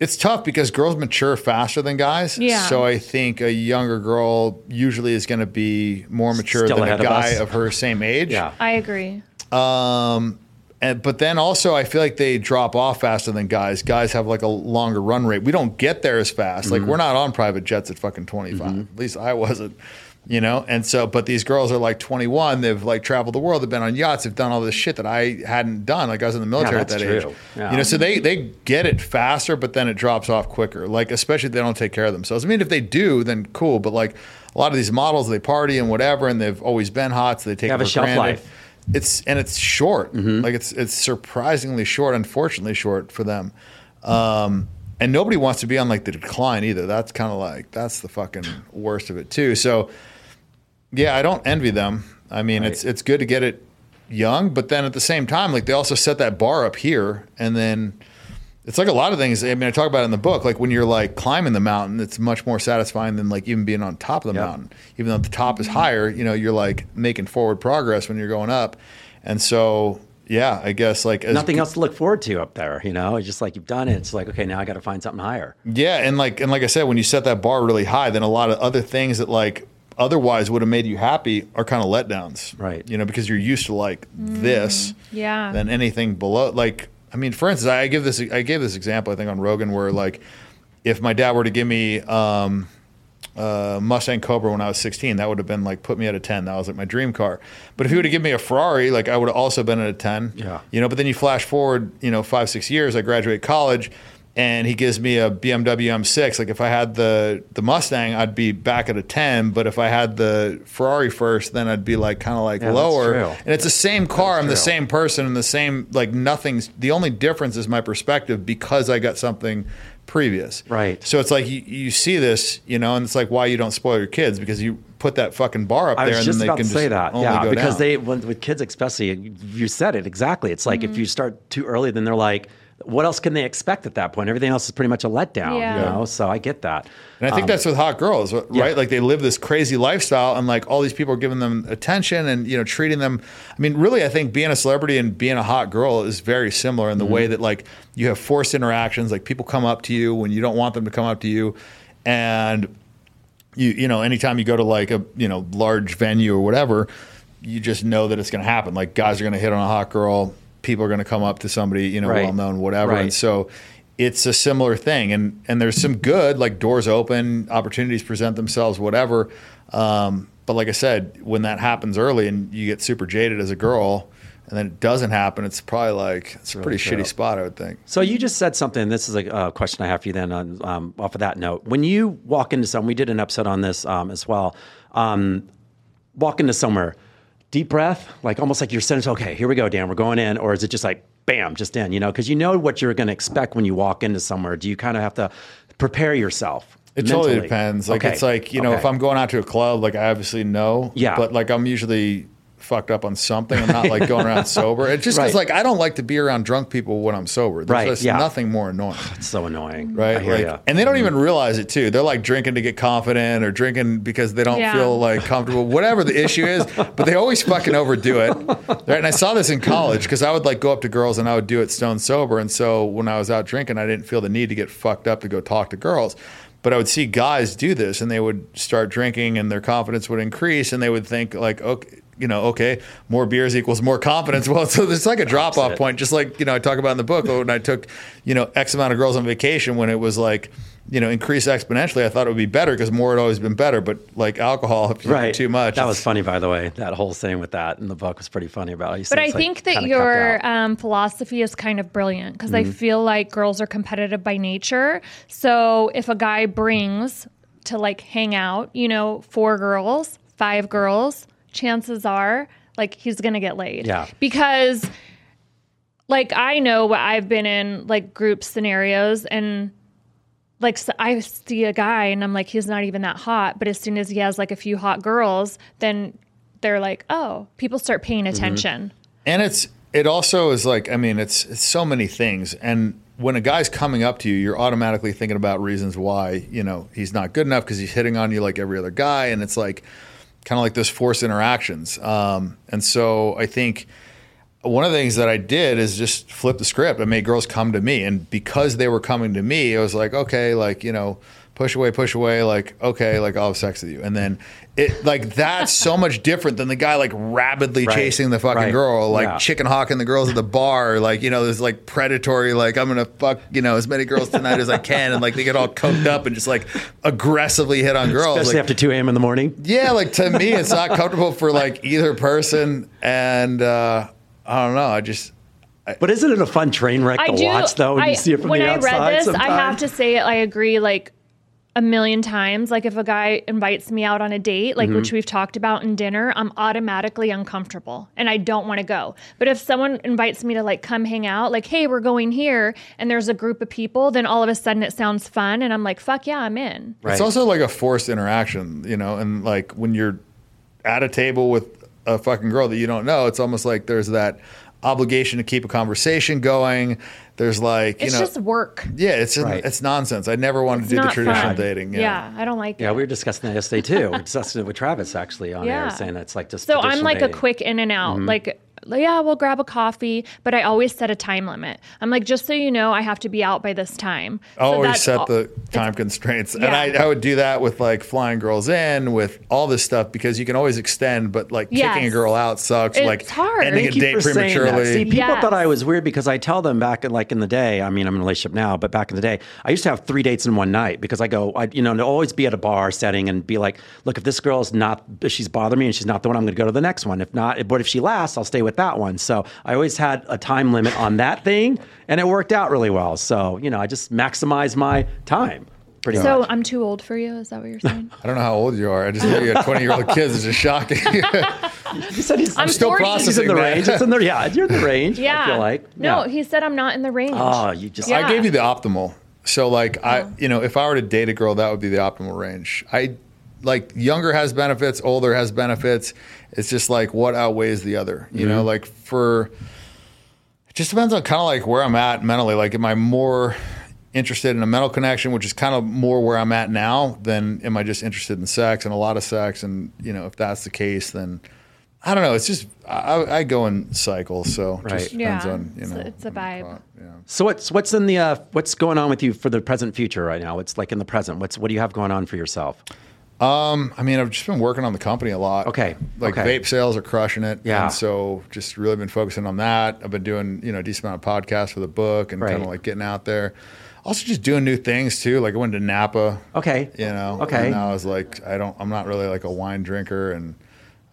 it's tough because girls mature faster than guys. Yeah. So I think a younger girl usually is going to be more mature Still than a ahead of guy of her same age. Yeah. I agree. Um, and, but then also, I feel like they drop off faster than guys. Guys have like a longer run rate. We don't get there as fast. Mm-hmm. Like we're not on private jets at fucking 25. At least I wasn't, you know. And so, but these girls are like 21. They've like traveled the world. They've been on yachts. They've done all this shit that I hadn't done. Like I was in the military at that's that age. Yeah. You know, so they they get it faster, but then it drops off quicker. Like especially if they don't take care of themselves. I mean, if they do, then cool. But like a lot of these models, they party and whatever, and they've always been hot, so they take have it a for shelf granted. life. It's and it's short. Like it's it's surprisingly short. Unfortunately, short for them. Um, and nobody wants to be on like the decline either. That's kind of like that's the fucking worst of it too. So yeah, I don't envy them. I mean, it's it's good to get it young, but then at the same time, like they also set that bar up here, and then it's like a lot of things. I mean, I talk about it in the book. Like when you're like climbing the mountain, it's much more satisfying than like even being on top of the Yep. mountain. Even though the top is higher, you know, you're like making forward progress when you're going up. And so, yeah, I guess like as Nothing else to look forward to up there. You know, it's just like you've done it. It's like, okay, now I got to find something higher. Yeah, and like and like I said, when you set that bar really high, then a lot of other things that like otherwise would have made you happy are kind of letdowns. Right. You know, because you're used to like this. yeah. Than anything below like I mean, for instance, I give this I gave this example I think on Rogan where like if my dad were to give me um uh, Mustang Cobra when I was 16, that would have been like put me at a 10. That was like my dream car. But if he would have given me a Ferrari, like I would have also been at a 10. Yeah. You know, but then you flash forward, you know, five, six years, I graduate college and he gives me a BMW M6. Like if I had the the Mustang, I'd be back at a 10. But if I had the Ferrari first, then I'd be like kind of like Yeah, lower. And it's the same car. I'm the same person and the same, like nothing's, the only difference is my perspective because I got something previous. Right. So it's like you, you see this, you know, and it's like why you don't spoil your kids because you put that fucking bar up I there was and just then they about can to say that. only Yeah, go because down. they, when, with kids especially, you said it exactly. It's like if mm-hmm. you start too early, then they're like, what else can they expect at that point? Everything else is pretty much a letdown, Yeah. you know? So I get that. And I think that's with hot girls, right? Um, yeah. Like they live this crazy lifestyle, and like all these people are giving them attention and you know treating them. I mean, really, I think being a celebrity and being a hot girl is very similar in the Mm-hmm. way that like you have forced interactions. Like people come up to you when you don't want them to come up to you, and you you know anytime you go to like a you know large venue or whatever, you just know that it's going to happen. Like guys are going to hit on a hot girl, people are going to come up to somebody you know Right. well known, whatever, Right. and so it's a similar thing and and there's some good like doors open opportunities present themselves whatever um, but like i said when that happens early and you get super jaded as a girl and then it doesn't happen it's probably like it's a pretty true. shitty spot i would think So you just said something. This is a uh, question I have for you. Then, on, um, off of that note, when you walk into some, we did an episode on this um, as well. Um, walk into somewhere, deep breath, like almost like you're saying, "Okay, here we go, Dan. We're going in," or is it just like, "Bam, just in"? You know, because you know what you're going to expect when you walk into somewhere. Do you kind of have to prepare yourself? It totally depends. Like Okay, it's like you know, if. I'm going out to a club, like I obviously know. Yeah. But like I'm usually fucked up on something. I'm not like going around sober. It's just because Right. like I don't like to be around drunk people when I'm sober. There's Right, just yeah. nothing more annoying. it's so annoying, Right. I hear like, and they don't even mm-hmm. realize it too. They're like drinking to get confident or drinking because they don't Yeah. feel like comfortable, whatever the issue is, but they always fucking overdo it. Right. And I saw this in college because I would like go up to girls and I would do it stone sober. And so when I was out drinking, I didn't feel the need to get fucked up to go talk to girls. But I would see guys do this and they would start drinking and their confidence would increase and they would think like, okay, you know, okay, more beers equals more confidence. Well, so there's like a drop off point, just like, you know, I talk about in the book when I took, you know, X amount of girls on vacation when it was like, you know, increase exponentially. I thought it would be better because more had always been better. But like alcohol, if you right. drink too much. That was funny, by the way. That whole thing with that in the book was pretty funny about it. But I it's, like, think that your um, philosophy is kind of brilliant because Mm-hmm. I feel like girls are competitive by nature. So if a guy brings to like hang out, you know, four girls, five girls, chances are like he's to get laid. Yeah. Because like I know what I've been in like group scenarios and like so I see a guy and I'm like he's not even that hot, but as soon as he has like a few hot girls, then they're like, "Oh, people start paying Mm-hmm. attention." And it's it also is like I mean it's it's so many things and when a guy's coming up to you you're automatically thinking about reasons why you know he's not good enough because he's hitting on you like every other guy and it's like kind of like those forced interactions um, and so I think one of the things that I did is just flip the script. I made girls come to me, and because they were coming to me, I was like, okay, like you know, push away, push away, like okay, like I'll have sex with you, and then it like that's so much different than the guy like rabidly Right. chasing the fucking Right. girl, like Yeah. chicken hawking the girls at the bar, like you know, this like predatory, like I'm gonna fuck you know as many girls tonight as I can, and like they get all coked up and just like aggressively hit on girls, Especially like, after 2 a.m. in the morning. yeah, like to me, it's not comfortable for like either person, and uh, I don't know. I just But isn't it a fun train wreck I to do. watch though when I, you see it from when the I outside? read this, I have to say I agree like a million times. Like if a guy invites me out on a date, like Mm-hmm. which we've talked about in dinner, I'm automatically uncomfortable and I don't want to go. But if someone invites me to like come hang out, like hey, we're going here, and there's a group of people, then all of a sudden it sounds fun, and I'm like fuck yeah, I'm in. Right. It's also like a forced interaction, you know, and like when you're at a table with a fucking girl that you don't know, it's almost like there's that obligation to keep a conversation going. There's like, you It's know, just work. yeah, it's just, Right. it's nonsense. I never wanted It's to do the traditional fun. dating. Yeah. I don't like it. Yeah, it. we were discussing that yesterday too. We discussed it with Travis actually on Yeah. air, saying that it's like just So I'm like dating. a quick in and out. Mm-hmm. Like, yeah, we'll grab a coffee, but I always set a time limit. I'm like, just so you know, I have to be out by this time. So always that's set all- the time constraints. And I, I would do that with like flying girls in, with all this stuff, because you can always extend, but like kicking a girl out sucks. It's like hard. ending Thank a date for saying that. prematurely. See, people Yes. thought I was weird because I tell them back in like in the day. I mean, I'm in a relationship now, but back in the day, I used to have three dates in one night because I go, I you know, to always be at a bar setting and be like, look, if this girl's not, she's bothering me and she's not the one, I'm going to go to the next one. If not, but if she lasts, I'll stay with that one. So I always had a time limit on that thing, and it worked out really well. So you know, I just maximize my time pretty So much. I'm too old for you. Is that what you're saying? I don't know how old you are. I just know you got 20 year old kids. It's just shocking. You said he's I'm still 40. processing He's in the that. range. It's in the yeah. You're in the range. Yeah. I feel like No, Yeah. he said I'm not in the range. Oh, you just Yeah. I gave you the optimal. So like Oh. I, you know, if I were to date a girl, that would be the optimal range. I like younger has benefits, older has benefits. It's just like what outweighs the other. You Mm-hmm. know, like for it just depends on kind of like where I'm at mentally. Like, am I more interested in a mental connection, which is kind of more where I'm at now, than am I just interested in sex and a lot of sex? And you know, if that's the case, then I don't know. It's just I, I go in cycles, so it Right. just depends Yeah, on you it's know. a- it's a vibe. Yeah. So what's what's in the uh, what's going on with you for the present future right now? What's like in the present? What's what do you have going on for yourself? Um, I mean, I've just been working on the company a lot. Okay, Like okay. vape sales are crushing it. Yeah. And so just really been focusing on that. I've been doing, you know, a decent amount of podcasts for the book and kind of like getting out there. Also just doing new things too. Like I went to Napa, Okay. you know. Okay. And I was like, I don't, I'm not really like a wine drinker. And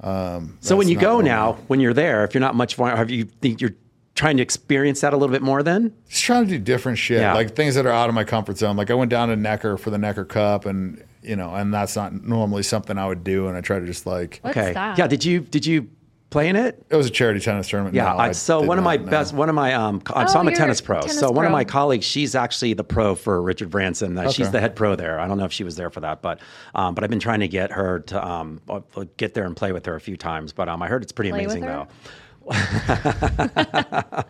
um, So when you go now, when you're there, if you're not much fun, have you think you're trying to experience that a little bit more then? just trying to do different shit, Yeah. like things that are out of my comfort zone. Like I went down to Necker for the Necker Cup and, you know, and that's not normally something I would do. And I try to just like, What's okay. that? Yeah. Did you did you play in it? it was a charity tennis tournament. Yeah. No, I, so did one of my not, no. best, one of my, um, co- so Oh, I'm a tennis pro. tennis so one of my colleagues, she's actually the pro for Richard Branson. Uh, She's the head pro there. I don't know if she was there for that, but, um, but I've been trying to get her to, um, uh, get there and play with her a few times. But, um, I heard it's pretty Play amazing though. I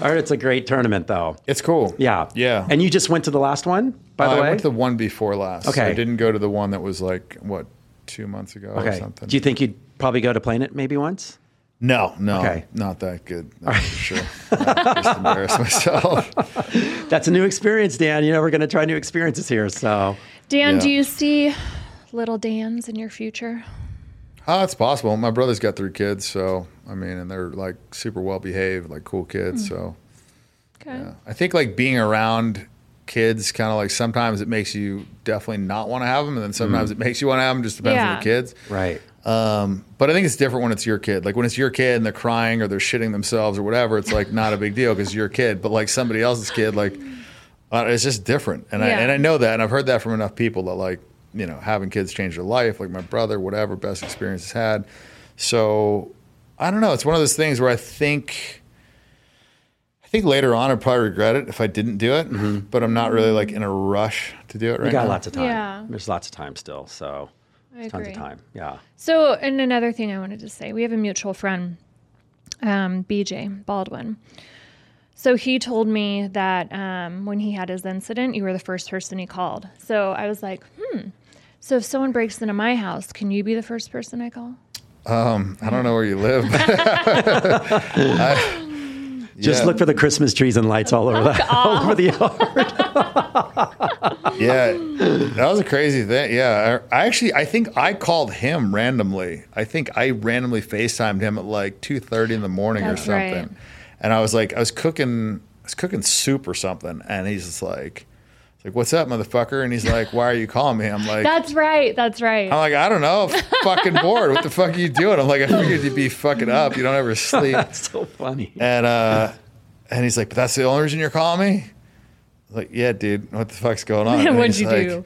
heard it's a great tournament though. It's cool. Yeah. Yeah. And you just went to the last one, by Uh, the way. I went to the one before last. Okay. I didn't go to the one that was like what two months ago or something. Do you think you'd probably go to Planet maybe once? no, no, Okay. not that good. That's for sure. I just embarrass myself. That's a new experience, Dan. You know, we're going to try new experiences here. So, Dan, Yeah. do you see little Dan's in your future? Oh, it's possible. My brother's got three kids, so I mean, and they're like super well behaved, like cool kids. So Okay. yeah. I think like being around kids, kind of like sometimes it makes you definitely not want to have them, and then sometimes it makes you want to have them. Just depends on the kids. right. Um, but I think it's different when it's your kid. Like when it's your kid and they're crying or they're shitting themselves or whatever, it's like not a big deal because you're a kid. But like somebody else's kid, like uh, it's just different. And I and I know that, and I've heard that from enough people that like you know having kids change their life. Like my brother, whatever best experience he's had. So I don't know. It's one of those things where I think. I think later on I'd probably regret it if I didn't do it, but I'm not really like in a rush to do it right We got now. lots of time. Yeah. There's lots of time still. So, I tons agree. of time. Yeah. So, and another thing I wanted to say, we have a mutual friend. um, BJ Baldwin. So he told me that um, when he had his incident, you were the first person he called. So I was like, hmm. So if someone breaks into my house, can you be the first person I call? Um, I don't know where you live. I- Just yeah. look for the Christmas trees and lights all over the all over the yard. yeah, that was a crazy thing. Yeah, I, I actually I think I called him randomly. I think I randomly FaceTimed him at like two thirty in the morning That's or something, right. And I was like, I was cooking, I was cooking soup or something, and he's just like, like, "What's up, motherfucker?" And he's like, "Why are you calling me?" I'm like. That's right. That's right. I'm like, I don't know, fucking bored. What the fuck are you doing? I'm like, I figured you'd be fucking up. You don't ever sleep. That's so funny. And uh, and he's like, but that's the only reason you're calling me. I was like, yeah, dude, what the fuck's going on? What'd you like, do?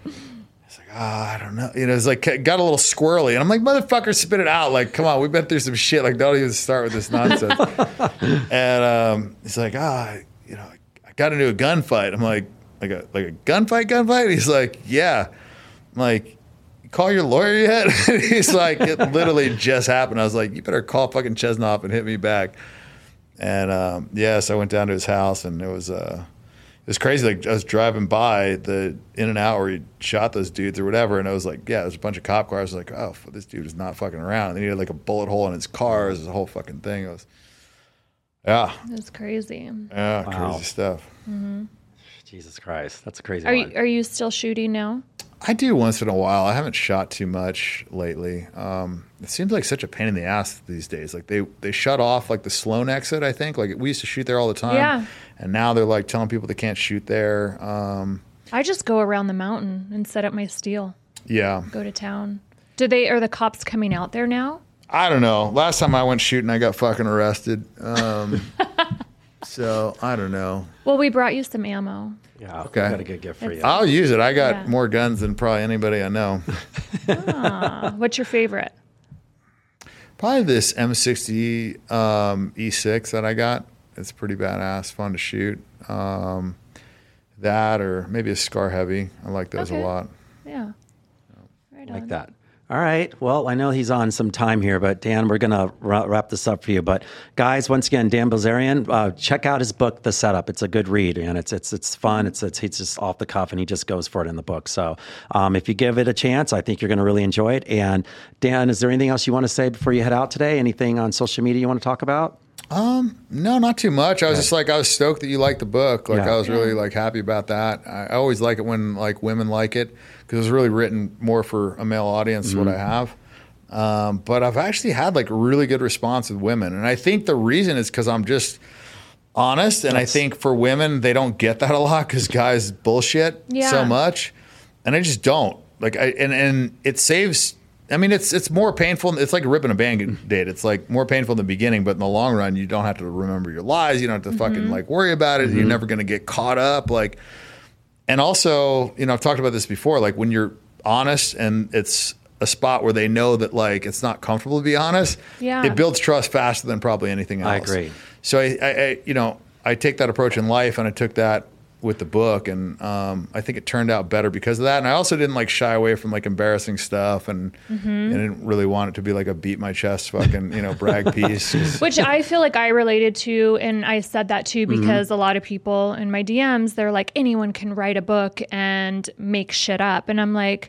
Oh, I don't know. You know, it's like got a little squirrely, and I'm like, motherfucker, spit it out. Like, come on, we've been through some shit. Like, don't even start with this nonsense. and um, he's like, ah, you know, I got into a gunfight. I'm like, like a like a gunfight, gunfight. He's like, yeah. I'm like. Call your lawyer yet? he's like, it literally just happened. I was like, you better call fucking Chesnoff and hit me back. And um, yes, I went down to his house, and it was uh, it was crazy. Like I was driving by the In and Out where he shot those dudes or whatever, and I was like, yeah, there's a bunch of cop cars. I was like, oh, f- this dude is not fucking around. And he had like a bullet hole in his car. It was a whole fucking thing. It was, yeah, It's crazy. yeah, Wow. crazy stuff. Mm-hmm. Jesus Christ, that's a crazy Are one. you, are you still shooting now? I do once in a while. I haven't shot too much lately. Um, it seems like such a pain in the ass these days. Like they they shut off like the Sloan exit. I think like we used to shoot there all the time. Yeah. And now they're like telling people they can't shoot there. Um, I just go around the mountain and set up my steel. yeah. Go to town. Do they are the cops coming out there now? I don't know. Last time I went shooting, I got fucking arrested. Um, so I don't know. Well, we brought you some ammo. yeah, Okay. got a good gift for you. I'll use it. I got Yeah. more guns than probably anybody I know. Ah, what's your favorite? Probably this M60 um, E6 that I got. It's pretty badass, fun to shoot. Um, that or maybe a Scar Heavy. I like those Okay. a lot. Yeah. Right on. like that. All right. Well, I know he's on some time here, but Dan, we're going to wrap this up for you. But guys, once again, Dan Bilzerian, uh, check out his book, The Setup. It's a good read, and it's it's it's fun. It's it's he's just off the cuff, and he just goes for it in the book. So, um, if you give it a chance, I think you're going to really enjoy it. And Dan, is there anything else you want to say before you head out today? Anything on social media you want to talk about? No, not too much. I was just like, I was stoked that you liked the book. Like, Yeah. I was really like happy about that. I I always like it when like women like it because it was really written more for a male audience. is What I have. Um, but I've actually had like really good response with women, and I think the reason is because I'm just honest, and I think for women they don't get that a lot because guys bullshit Yeah. so much, and I just don't like. I and and it saves. I mean, it's it's more painful. It's like ripping a band-aid. It's like more painful in the beginning, but in the long run, you don't have to remember your lies. You don't have to fucking mm-hmm. like worry about it. You're mm-hmm. never going to get caught up. Like, and also, you know, I've talked about this before. Like when you're honest and it's a spot where they know that like it's not comfortable to be honest. Yeah. it builds trust faster than probably anything else. I agree. So I, I, I, you know, I take that approach in life, and I took that with the book, and um, I think it turned out better because of that. And I also didn't like shy away from like embarrassing stuff, and Mm-hmm. I didn't really want it to be like a beat my chest fucking you know brag piece. Which I feel like I related to, and I said that too Mm-hmm. because a lot of people in my DMs, they're like, anyone can write a book and make shit up. And I'm like,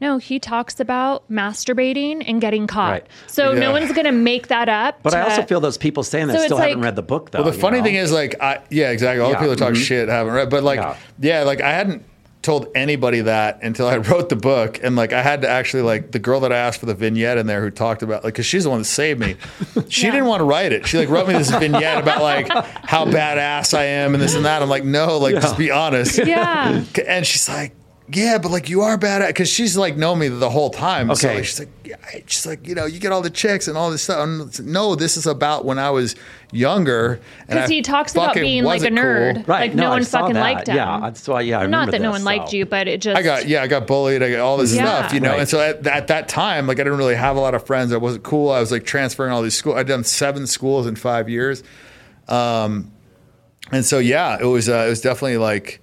no, he talks about masturbating and getting caught. Right. So Yeah. no one's going to make that up. But I also feel those people saying that So still haven't like- read the book, though. Well, the funny know? thing is, like, I yeah, exactly. All Yeah, the people that talk mhm. shit haven't read, but like, Yeah. yeah. like I hadn't told anybody that until I wrote the book, and like I had to actually like the girl that I asked for the vignette in there who talked about like because she's the one that saved me. She Yeah. didn't want to write it. She like wrote me this vignette about like how badass I am and this and that. I'm like, no, like just be honest. yeah. And she's like, yeah, but like you are bad at because she's like known me the whole time. So Okay. like, she's like, yeah, she's like, you know, you get all the chicks and all this stuff. I'm like, no, this is about when I was younger. Because he talks about being like a wasn't cool. nerd. Right. Like no, I one fucking that. liked him. Yeah, that's why. Yeah, I Not remember that no this, one liked you, but it just. I got yeah, I got bullied. I got all this Yeah. stuff, you know. Right. And so at, at that time, like I didn't really have a lot of friends. I wasn't cool. I was like transferring all these schools. I'd done seven schools in five years, um, and so yeah, it was uh, it was definitely like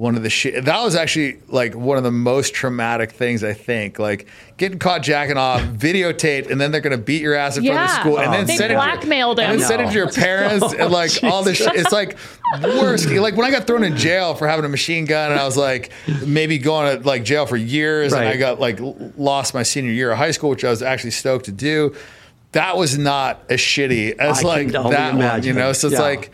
one of the shit. That was actually like one of the most traumatic things I think. Like getting caught jacking off, videotaped, and then they're gonna beat your ass in front of the school, and oh, then They send blackmailed it him. and then send it to your No. parents, and like all this shit. It's like worst. Like when I got thrown in jail for having a machine gun, and I was like maybe going to like jail for years, and I got like lost my senior year of high school, which I was actually stoked to do. That was not as shitty as I like that one, you know. So it's Yeah. like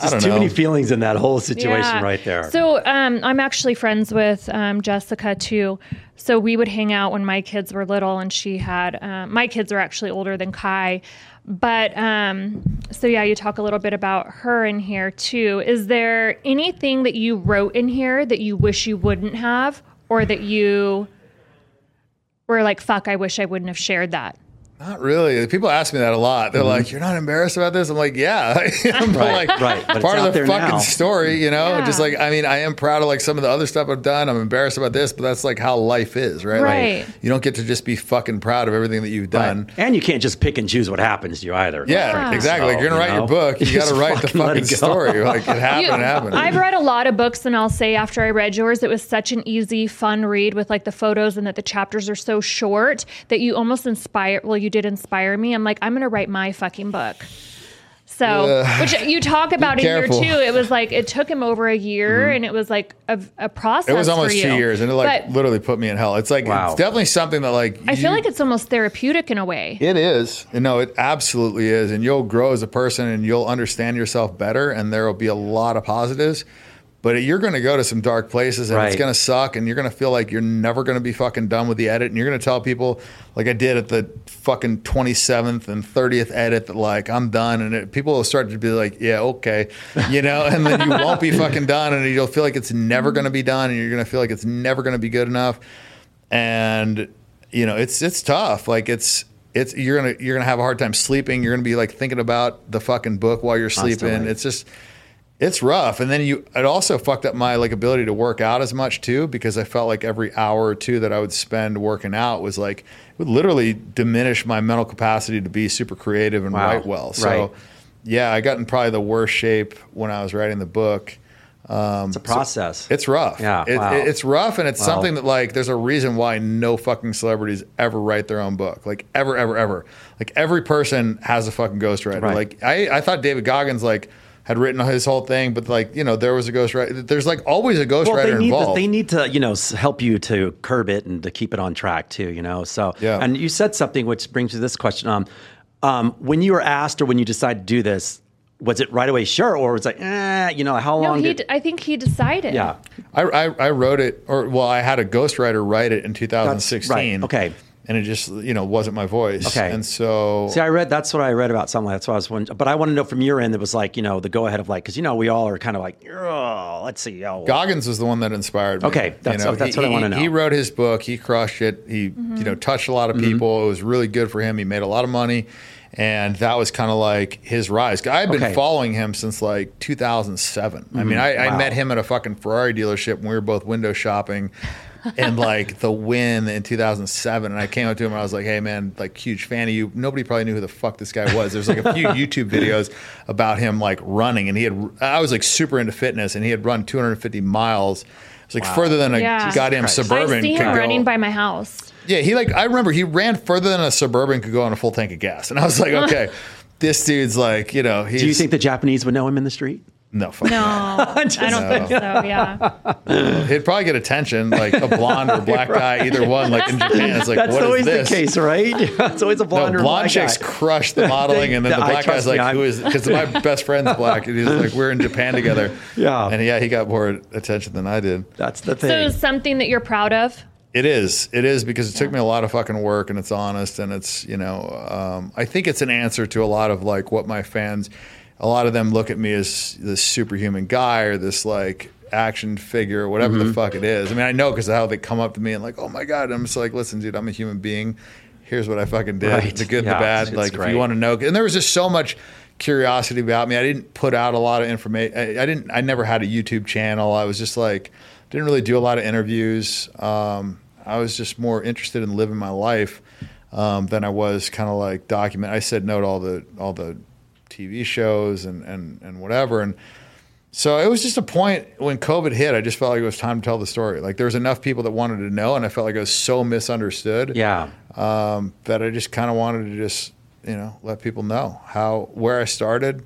I There's don't too know. many feelings in that whole situation Yeah. right there. So um, I'm actually friends with um, Jessica too. So we would hang out when my kids were little, and she had um, my kids are actually older than Kai. But um, so yeah, you talk a little bit about her in here too. Is there anything that you wrote in here that you wish you wouldn't have, or that you were like, "Fuck, I wish I wouldn't have shared that." Not really. People ask me that a lot. They're mm-hmm. like, "You're not embarrassed about this?" I'm like, "Yeah, I am." Right, like, right. But part out of the fucking now. story, you know. Yeah. Just like, I mean, I am proud of like some of the other stuff I've done. I'm embarrassed about this, but that's like how life is, right? Right. Like, you don't get to just be fucking proud of everything that you've done. Right. And you can't just pick and choose what happens to you either. Yeah, Yeah. exactly. like you're gonna you write know, your book. You got to write the fucking let fucking story. Like it happened, You- happened. I've read a lot of books, and I'll say after I read yours, it was such an easy, fun read with like the photos and that the chapters are so short that you almost inspire. Well, you did inspire me. I'm like, I'm going to write my fucking book. So, Ugh. which you talk about in here careful. too. It was like it took him over a year, mm-hmm. and it was like a, a process. it was for almost you. two years, and it like But literally put me in hell. It's like Wow. it's definitely something that like I feel like it's almost therapeutic in a way. It is. No, it absolutely is. And you'll grow as a person and you'll understand yourself better and there will be a lot of positives. But you're going to go to some dark places and it's going to suck and you're going to feel like you're never going to be fucking done with the edit. And you're going to tell people like I did at the fucking 27th and 30th edit that like I'm done. And it, people will start to be like, yeah, okay, you know, and then you won't be fucking done and you'll feel like it's never going to be done and you're going to feel like it's never going to be good enough. And you know it's it's tough. Like it's it's you're gonna you're gonna have a hard time sleeping. You're gonna be like thinking about the fucking book while you're sleeping. Constantly. it's just it's rough and then you it also fucked up my like ability to work out as much too because i felt like every hour or two that i would spend working out was like it would literally diminish my mental capacity to be super creative and Wow. write well so Right. yeah i got in probably the worst shape when i was writing the book Um, It's a process. it's rough. Yeah, It- wow. it- it's rough, and it's Wow. something that like there's a reason why no fucking celebrities ever write their own book, like ever, ever, ever. Like every person has a fucking ghostwriter. Right. Like I, I thought David Goggins like had written his whole thing, but like you know there was a ghostwriter. There's like always a ghostwriter well, they need, to, involved. they need to, you know, help you to curb it and to keep it on track too, you know. So, Yeah. and you said something which brings me to this question. Um, um, when you were asked or when you decided to do this, was it right away sure, or was it like, eh, you know, how No, long he. did? d- I think he decided. yeah, I, I, I wrote it, or well, I had a ghostwriter write it in 2016. right, okay. And it just you know wasn't my voice. Okay. And so See, I read that's what I read about something. That's what I was wondering. But I want to know from your end. It was like you know the go ahead of like because you know we all are kind of like oh, let's see. Oh, Goggins was the one that inspired me. Okay, that's- that's he- what I wanna know. He wrote his book. He crushed it. He you know touched a lot Mm-hmm. of people. It was really good for him. He made a lot of money, and that was kind of like his rise. I've been Okay. following him since like 2007. I mean, I, I Mm-hmm. Met him at a fucking Ferrari dealership when we were both window shopping. And like the win in 2007 and i came up to him and i was like hey man like huge fan of you nobody probably knew who the fuck this guy was there's like a few youtube videos about him like running and he had i was like super into fitness and he had run 250 miles it's like further than a Yeah. goddamn Christ. suburban I see could him go. running by my house. yeah he like i remember he ran further than a suburban could go on a full tank of gas and i was like okay this dude's like you know he's Do you think the Japanese would know him in the street? No fuck No, I don't think so. Yeah. he'd probably get attention like a blonde or black guy either one like in japan it's like That's what is always this the case, right? it's always a No, blonde or a blonde black chicks guy. crush the modeling, and then the I black trust guy's like, I'm- "Who is?" Because my best friend's black, and he's like, "We're in Japan together." Yeah. and yeah, he got more attention than I did. That's the thing. So it's something that you're proud of. It is, it is because it took me a lot of fucking work, and it's honest, and it's you know, um, I think it's an answer to a lot of like what my fans, a lot of them look at me as this superhuman guy or this like action figure, or whatever Mm-hmm. the fuck it is. I mean, I know because of how they come up to me and like, "Oh my god," I'm just like, "Listen, dude, I'm a human being." Here's what I fucking did. Right. The good, Yeah, the bad. Like, if you want to know, and there was just so much curiosity about me. I didn't put out a lot of information. I, I didn't. I never had a YouTube channel. I was just like, didn't really do a lot of interviews. Um, I was just more interested in living my life um, than I was kind of like document. I said no to all the all the TV shows and and and whatever. And So it was just a point when COVID hit. I just felt like it was time to tell the story. Like there was enough people that wanted to know, and I felt like I was so misunderstood. Yeah. Um, that I just kind of wanted to just you know let people know how where I started,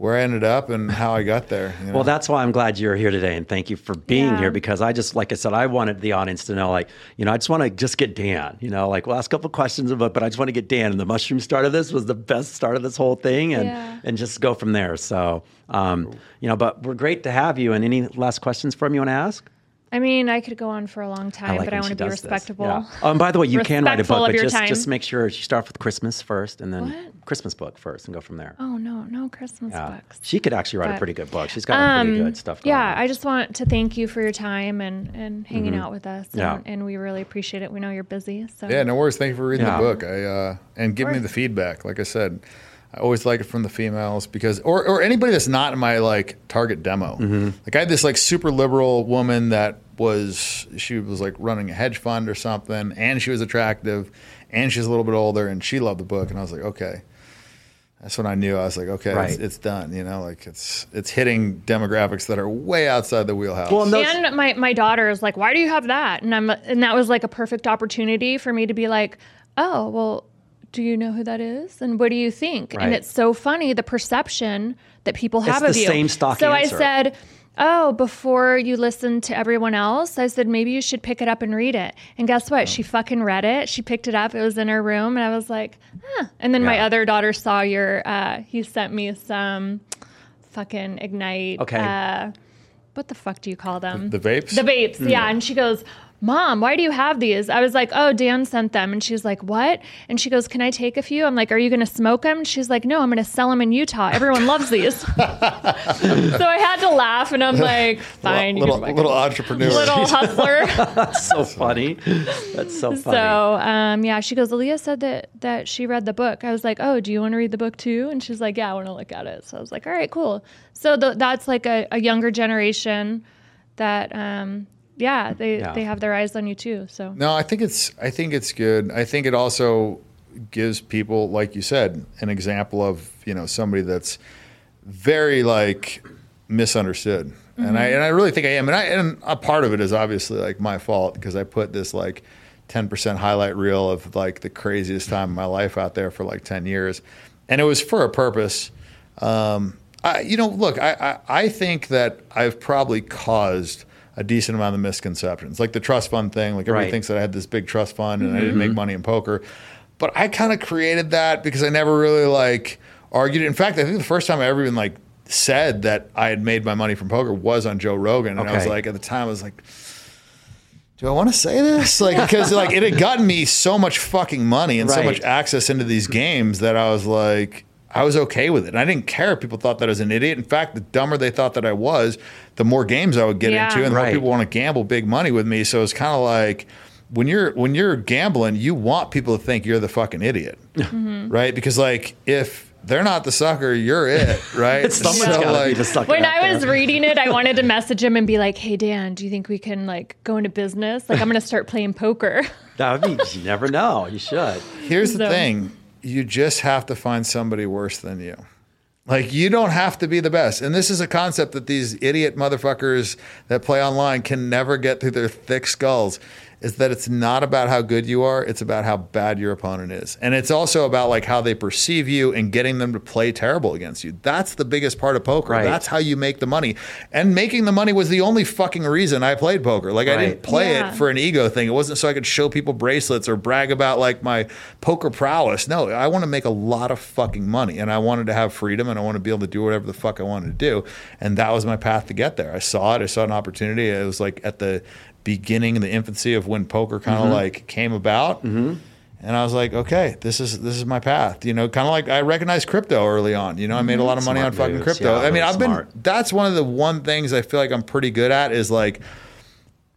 where I ended up, and how I got there. you know? Well, that's why I'm glad you're here today, and thank you for being Yeah. here. Because I just, like I said, I wanted the audience to know, like, you know, I just want to just get Dan. You know, like, we'll ask a couple questions, but but I just want to get Dan. And the mushroom start of this was the best start of this whole thing, and Yeah. and just go from there. So, um, you know, but we're great to have you. And any last questions from you want to ask? I mean, I could go on for a long time, but I want to be does respectable. Yeah. Oh, and by the way, you can write a book, but just time. just make sure you start with Christmas first, and then What? Christmas book first, and go from there. Oh no, no Christmas Yeah. books. She could actually write a pretty good book. She's got some pretty Um, good stuff. Going yeah, on. I just want to thank you for your time and and hanging out with us. Mm-hmm. Yeah. And, and we really appreciate it. We know you're busy, so Yeah, no worries. Thank you for reading Yeah. the book. I uh, and give me the feedback. Like I said, I always like it from the females because, or or anybody that's not in my like target demo. Mm-hmm. Like I had this like super liberal woman that was she was like running a hedge fund or something, and she was attractive, and she's a little bit older, and she loved the book, and I was like, okay. That's when I knew I was like, okay, it's, it's done. You know, like it's it's hitting demographics that are way outside the wheelhouse. Well, and those- and my, my daughter is like, why do you have that? And I'm and that was like a perfect opportunity for me to be like, oh well, do you know who that is? And what do you think? Right. And it's so funny the perception that people have the of you. same stock So answer. I said. Oh, before you listen to everyone else, I said maybe you should pick it up and read it. And guess what? She fucking read it. She picked it up. It was in her room, and I was like, huh. And then my other daughter saw your. Uh, he sent me some fucking ignite. Okay. Uh, what the fuck do you call them? the vapes. The vapes, yeah. And she goes, Mom, why do you have these? I was like, Oh, Dan sent them. And she's like, What? And she goes, Can I take a few? I'm like, Are you going to smoke them? She's like, No, I'm going to sell them in Utah. Everyone loves these. so I had to laugh, and I'm like, Fine, you little can little entrepreneur. little hustler. That's so funny. That's so funny. so um, yeah, she goes, Aaliyah said that that she read the book. I was like, Oh, do you want to read the book too? And she's like, Yeah, I want to look at it. So I was like, All right, cool. So th- that's like a, a younger generation that um, yeah, they Yeah. they have their eyes on you too. So No, I think it's I think it's good. I think it also gives people, like you said, an example of you know somebody that's very like misunderstood. And I and I really think I am. And I and a part of it is obviously like my fault because I put this like ten percent highlight reel of like the craziest time of my life out there for like ten years, and it was for a purpose. Um, I, you know, look, I, I I think that I've probably caused a decent amount of misconceptions, like the trust fund thing. Like everybody Right. thinks that I had this big trust fund and I didn't mm-hmm. make money in poker, but I kind of created that because I never really like argued. In fact, I think the first time I ever even like said that I had made my money from poker was on Joe Rogan, and I was like, at the time, I was like. Do I want to say this? Like because like it had gotten me so much fucking money and so much access into these games that I was like I was okay with it. And I didn't care if people thought that I was an idiot. In fact, the dumber they thought that I was, the more games I would get Yeah. into and the Right. more people want to gamble big money with me. So it's kind of like when you're when you're gambling, you want people to think you're the fucking idiot. Mm-hmm. Right? Because like if they're not the sucker, you're it, right? Someone's So, got to be like, the sucker. when I was reading it, I wanted to message him and be like, "Hey Dan, do you think we can like go into business? Like I'm going to start playing poker." that would be. You never know. You should. Here's the thing you just have to find somebody worse than you. Like, you don't have to be the best. And this is a concept that these idiot motherfuckers that play online can never get through their thick skulls is that it's not about how good you are, it's about how bad your opponent is. And it's also about like how they perceive you and getting them to play terrible against you. That's the biggest part of poker. Right. That's how you make the money. And making the money was the only fucking reason I played poker. Like I didn't play Yeah. it for an ego thing. It wasn't so I could show people bracelets or brag about like my poker prowess. No, I want to make a lot of fucking money and I wanted to have freedom and I want to be able to do whatever the fuck I wanted to do. And that was my path to get there. I saw it. I saw an opportunity. It was like at the beginning, the infancy of when poker kind of like came about. And I was like, okay, this is this is my path. You know, kind of like I recognized crypto early on. You know, I made a lot of money Smart on fucking moves. crypto. Yeah, I mean, I've been that's one of the one things I feel like I'm pretty good at is like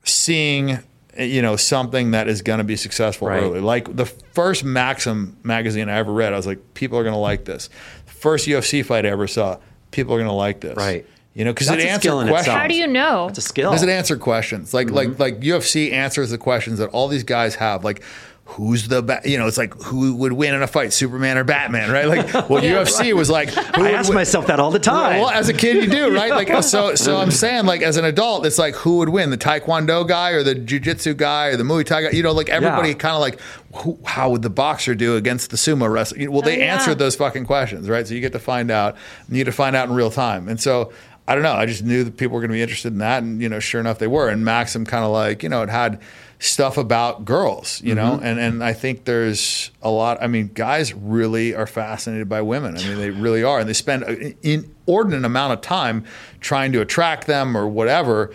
seeing you know something that is going to be successful Right. early. Like the first Maxim magazine I ever read, I was like, people are going to like this. First UFC fight I ever saw, people are going to like this. Right. You know, because it That's a answered skill in questions. How do you know? It's a skill. Does it answer questions? Like Mm-hmm. like like UFC answers the questions that all these guys have. Like, who's the ba-? you know it's like who would win in a fight, Superman or Batman, right? Like well, UFC was like who I would ask win- myself that all the time. well, as a kid, you do, right? Like, so, so I'm saying, like, as an adult, it's like, who would win, the Taekwondo guy or the Jiu-Jitsu guy or the Muay Thai guy? You know, like everybody Yeah. kind of like, who, how would the boxer do against the sumo wrestler? Well, they Oh, yeah. answered those fucking questions, right? So you get to find out, you get to find out in real time, and so. I don't know. I just knew that people were going to be interested in that, and you know, sure enough, they were. And Maxim kind of like, you know, it had stuff about girls, you know, Mm-hmm. and and I think there's a lot. I mean, guys really are fascinated by women. I mean, they really are, and they spend an inordinate amount of time trying to attract them or whatever.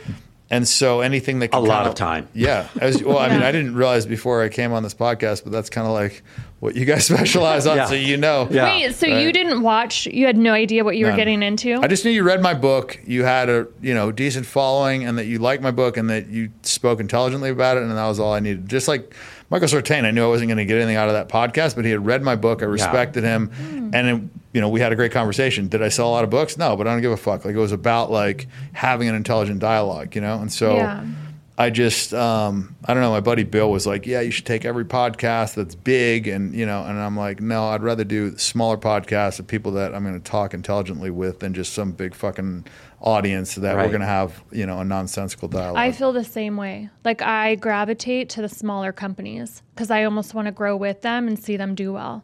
And so anything that can A lot kinda- of time. yeah. As, well, I mean, I didn't realize before I came on this podcast, but that's kind of like what you guys specialize on, Yeah. so you know. Yeah. Wait, so you didn't watch? You had no idea what you were getting into? I just knew you read my book, you had a you know decent following, and that you liked my book, and that you spoke intelligently about it, and that was all I needed. Just like Michael Sartain, I knew I wasn't going to get anything out of that podcast, but he had read my book. I respected him, hmm. and it, you know we had a great conversation. Did I sell a lot of books? No, but I don't give a fuck. Like it was about like having an intelligent dialogue, you know, and so. Yeah. I just, um, I don't know. My buddy Bill was like, "Yeah, you should take every podcast that's big," and you know, and I'm like, "No, I'd rather do smaller podcasts of people that I'm going to talk intelligently with than just some big fucking audience that we're going to have, you know, a nonsensical dialogue." I feel the same way. Like I gravitate to the smaller companies because I almost want to grow with them and see them do well.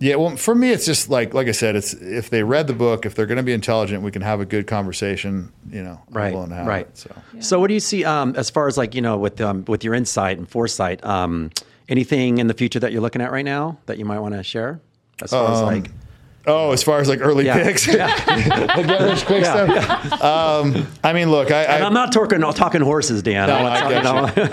Yeah, well, for me, it's just like, like I said, it's if they read the book, if they're going to be intelligent, we can have a good conversation. You know, right to have right it, so. so what do you see um, as far as like you know with um, with your insight and foresight um, anything in the future that you're looking at right now that you might want to share as far as like Oh, as far as like early Yeah. picks, like there's quick Yeah, stuff. Um, I mean, look, I, and I I'm not talking talking horses Dan No, I'm I not get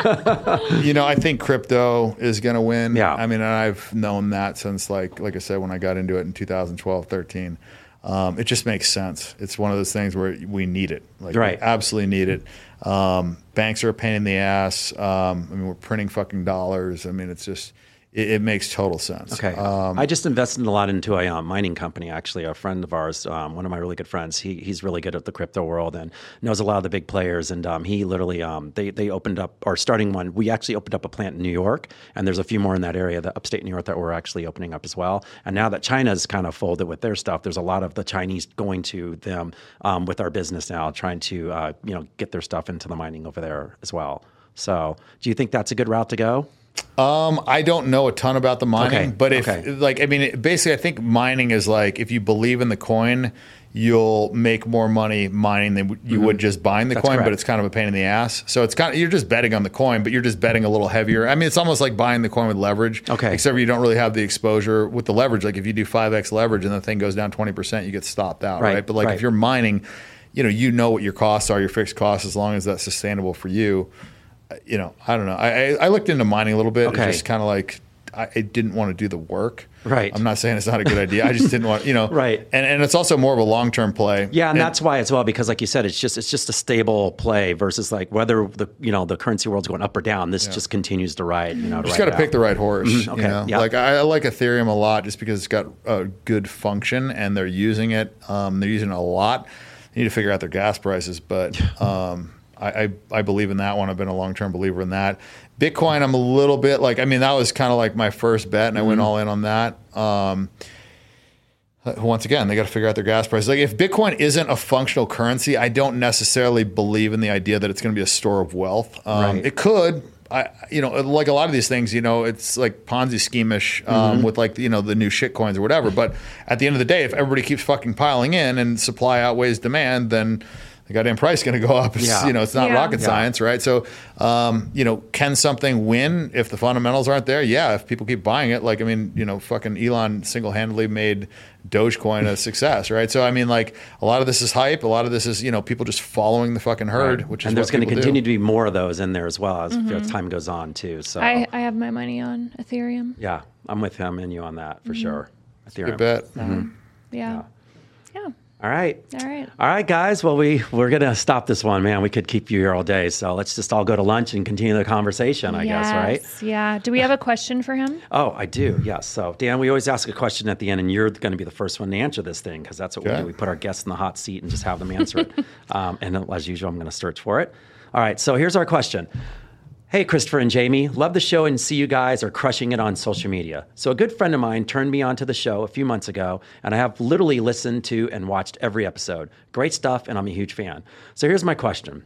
talking- you know, I think crypto is going to win. Yeah. I mean, and I've known that since like like I said when I got into it in 2012, 13. Um, it just makes sense. It's one of those things where we need it. Like, Right. we absolutely need it. Um, banks are a pain in the ass. Um, I mean, we're printing fucking dollars. I mean, it's just it, it makes total sense. Okay. Um, I just invested a lot into a um, mining company. Actually, a friend of ours, um, one of my really good friends, he, he's really good at the crypto world and knows a lot of the big players. And um, he literally, um, they they opened up or starting one. We actually opened up a plant in New York, and there's a few more in that area, the upstate New York, that we're actually opening up as well. And now that China's kind of folded with their stuff, there's a lot of the Chinese going to them um, with our business now, trying to uh, you know get their stuff into the mining over there as well. So, do you think that's a good route to go? Um, I don't know a ton about the mining, Okay, but if okay. like I mean, it, basically, I think mining is like if you believe in the coin, you'll make more money mining than you would just buying the Mm-hmm. That's coin. But it's kind of a pain in the ass. So it's kind of you're just betting on the coin, but you're just betting a little heavier. I mean, it's almost like buying the coin with leverage. Okay. except you don't really have the exposure with the leverage. Like if you do five x leverage and the thing goes down twenty percent, you get stopped out, Right, right? But like right. if you're mining, you know, you know what your costs are, your fixed costs, as long as that's sustainable for you you know, I don't know. I, I, I looked into mining a little bit. Okay. It's just kind of like I, I didn't want to do the work. Right. I'm not saying it's not a good idea. I just didn't want, you know. Right. And and it's also more of a long term play. Yeah, and, that's why as well because like you said, it's just it's just a stable play versus like whether the you know the currency world's going up or down. This just continues to ride. You know, to just got to pick the right horse. Mhm, okay, You know? yeah. Like I, I like Ethereum a lot just because it's got a good function and they're using it. Um, they're using it a lot. They need to figure out their gas prices, but um, I, I I believe in that one. I've been a long term believer in that. Bitcoin, I'm a little bit like I mean that was kind of like my first bet, and I Mm-hmm. went all in on that. Um, uh, once again, they got to figure out their gas prices. Like if Bitcoin isn't a functional currency, I don't necessarily believe in the idea that it's going to be a store of wealth. Um, Right. It could. I, you know, like a lot of these things, you know, it's like Ponzi scheme-ish um, Mm-hmm. with like you know the new shit coins or whatever. But at the end of the day, if everybody keeps fucking piling in and supply outweighs demand, then the goddamn price is going to go up. It's, Yeah. You know, it's not Yeah. rocket Yeah. science, right? So, um, you know, can something win if the fundamentals aren't there? Yeah, if people keep buying it, like I mean, you know, fucking Elon single-handedly made Dogecoin a success, right? So I mean, like a lot of this is hype. A lot of this is you know people just following the fucking herd, Right. which is and there's going to continue to be more of those in there as well as as time goes on too. So I, I have my money on Ethereum. yeah, I'm with him and you on that for sure. Ethereum. Good bet. Mm-hmm. Yeah. Yeah. All right. All right. All right, guys. Well, we we're gonna stop this one, man. We could keep you here all day, so let's just all go to lunch and continue the conversation. I guess, right? Yeah. Do we have a question for him? Oh, I do. Yes. So, Dan, we always ask a question at the end, and you're going to be the first one to answer this thing because that's what we do. We put our guests in the hot seat and just have them answer it. Um, and as usual, I'm going to search for it. All right. So here's our question: Hey, Christopher and Jamie. Love the show and see you guys are crushing it on social media. So, a good friend of mine turned me onto the show a few months ago, and I have literally listened to and watched every episode. Great stuff, and I'm a huge fan. So, here's my question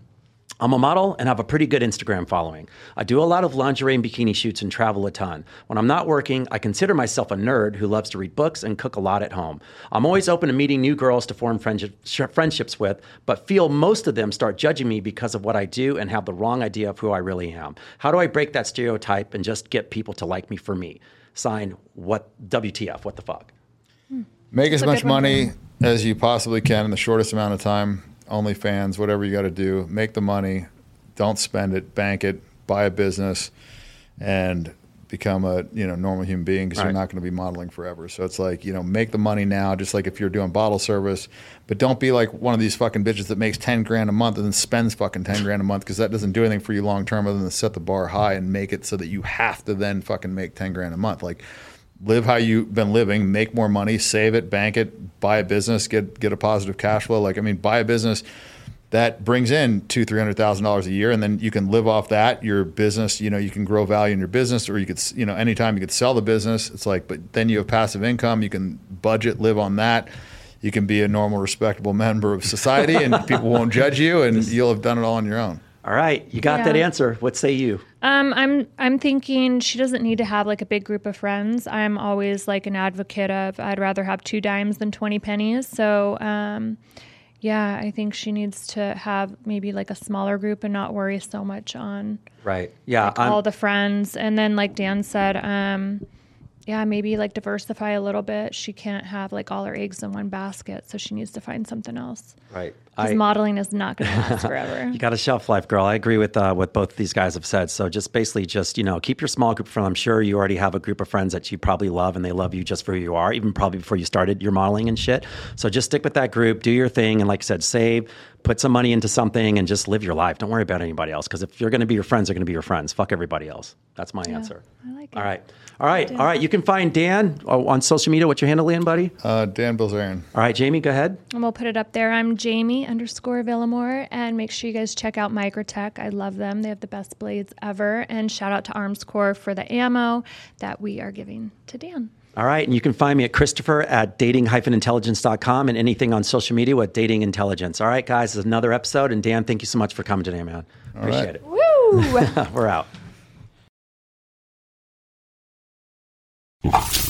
I'm a model and have a pretty good Instagram following. I do a lot of lingerie and bikini shoots and travel a ton. When I'm not working, I consider myself a nerd who loves to read books and cook a lot at home. I'm always open to meeting new girls to form friendship, friendships with, but feel most of them start judging me because of what I do and have the wrong idea of who I really am. How do I break that stereotype and just get people to like me for me? Sign what WTF, what the fuck? Make as much money as you possibly can in the shortest amount of time. OnlyFans, whatever you got to do, make the money. Don't spend it. Bank it. Buy a business, and become a you know normal human being because Right. you're not going to be modeling forever. So it's like you know make the money now, just like if you're doing bottle service, but don't be like one of these fucking bitches that makes ten grand a month and then spends fucking ten grand a month because that doesn't do anything for you long term other than set the bar high and make it so that you have to then fucking make ten grand a month. Like live how you've been living, make more money, save it, bank it, buy a business, get get a positive cash flow. Like I mean, buy a business that brings in two three hundred thousand dollars a year, and then you can live off that. Your business, you know, you can grow value in your business, or you could, you know, anytime you could sell the business. It's like, but then you have passive income. You can budget, live on that. You can be a normal, respectable member of society, and people won't judge you, and you'll have done it all on your own. All right, you got Yeah. that answer. What say you? Um, I'm I'm thinking she doesn't need to have like a big group of friends. I'm always like an advocate of I'd rather have two dimes than twenty pennies. So um, yeah, I think she needs to have maybe like a smaller group and not worry so much on Right. Yeah. I'm- all the friends. And then like Dan said, um, yeah, maybe like diversify a little bit. She can't have like all her eggs in one basket, so she needs to find something else. right. Because modeling is not going to last forever. You got a shelf life, girl. I agree with uh, what both these guys have said. So just basically, just you know, keep your small group friends. I'm sure you already have a group of friends that you probably love, and they love you just for who you are, even probably before you started your modeling and shit. So just stick with that group, do your thing, and like I said, save, put some money into something, and just live your life. Don't worry about anybody else, because if you're going to be your friends, they're going to be your friends. Fuck everybody else. That's my answer. I like it. right, all right, all right. You can find Dan uh, on social media. What's your handle, in, buddy? Uh, Dan Bilzerian. All right, Jamie, go ahead. And we'll put it up there. I'm Jamie underscore Villamore. And make sure you guys check out Microtech. I love them. They have the best blades ever. And shout out to Armscor for the ammo that we are giving to Dan. All right. And you can find me at Christopher at dating-intelligence.com and anything on social media with Dating Intelligence. All right, guys, this is another episode. And Dan, thank you so much for coming today, man. Appreciate Woo! it. Woo! We're out. Thank you.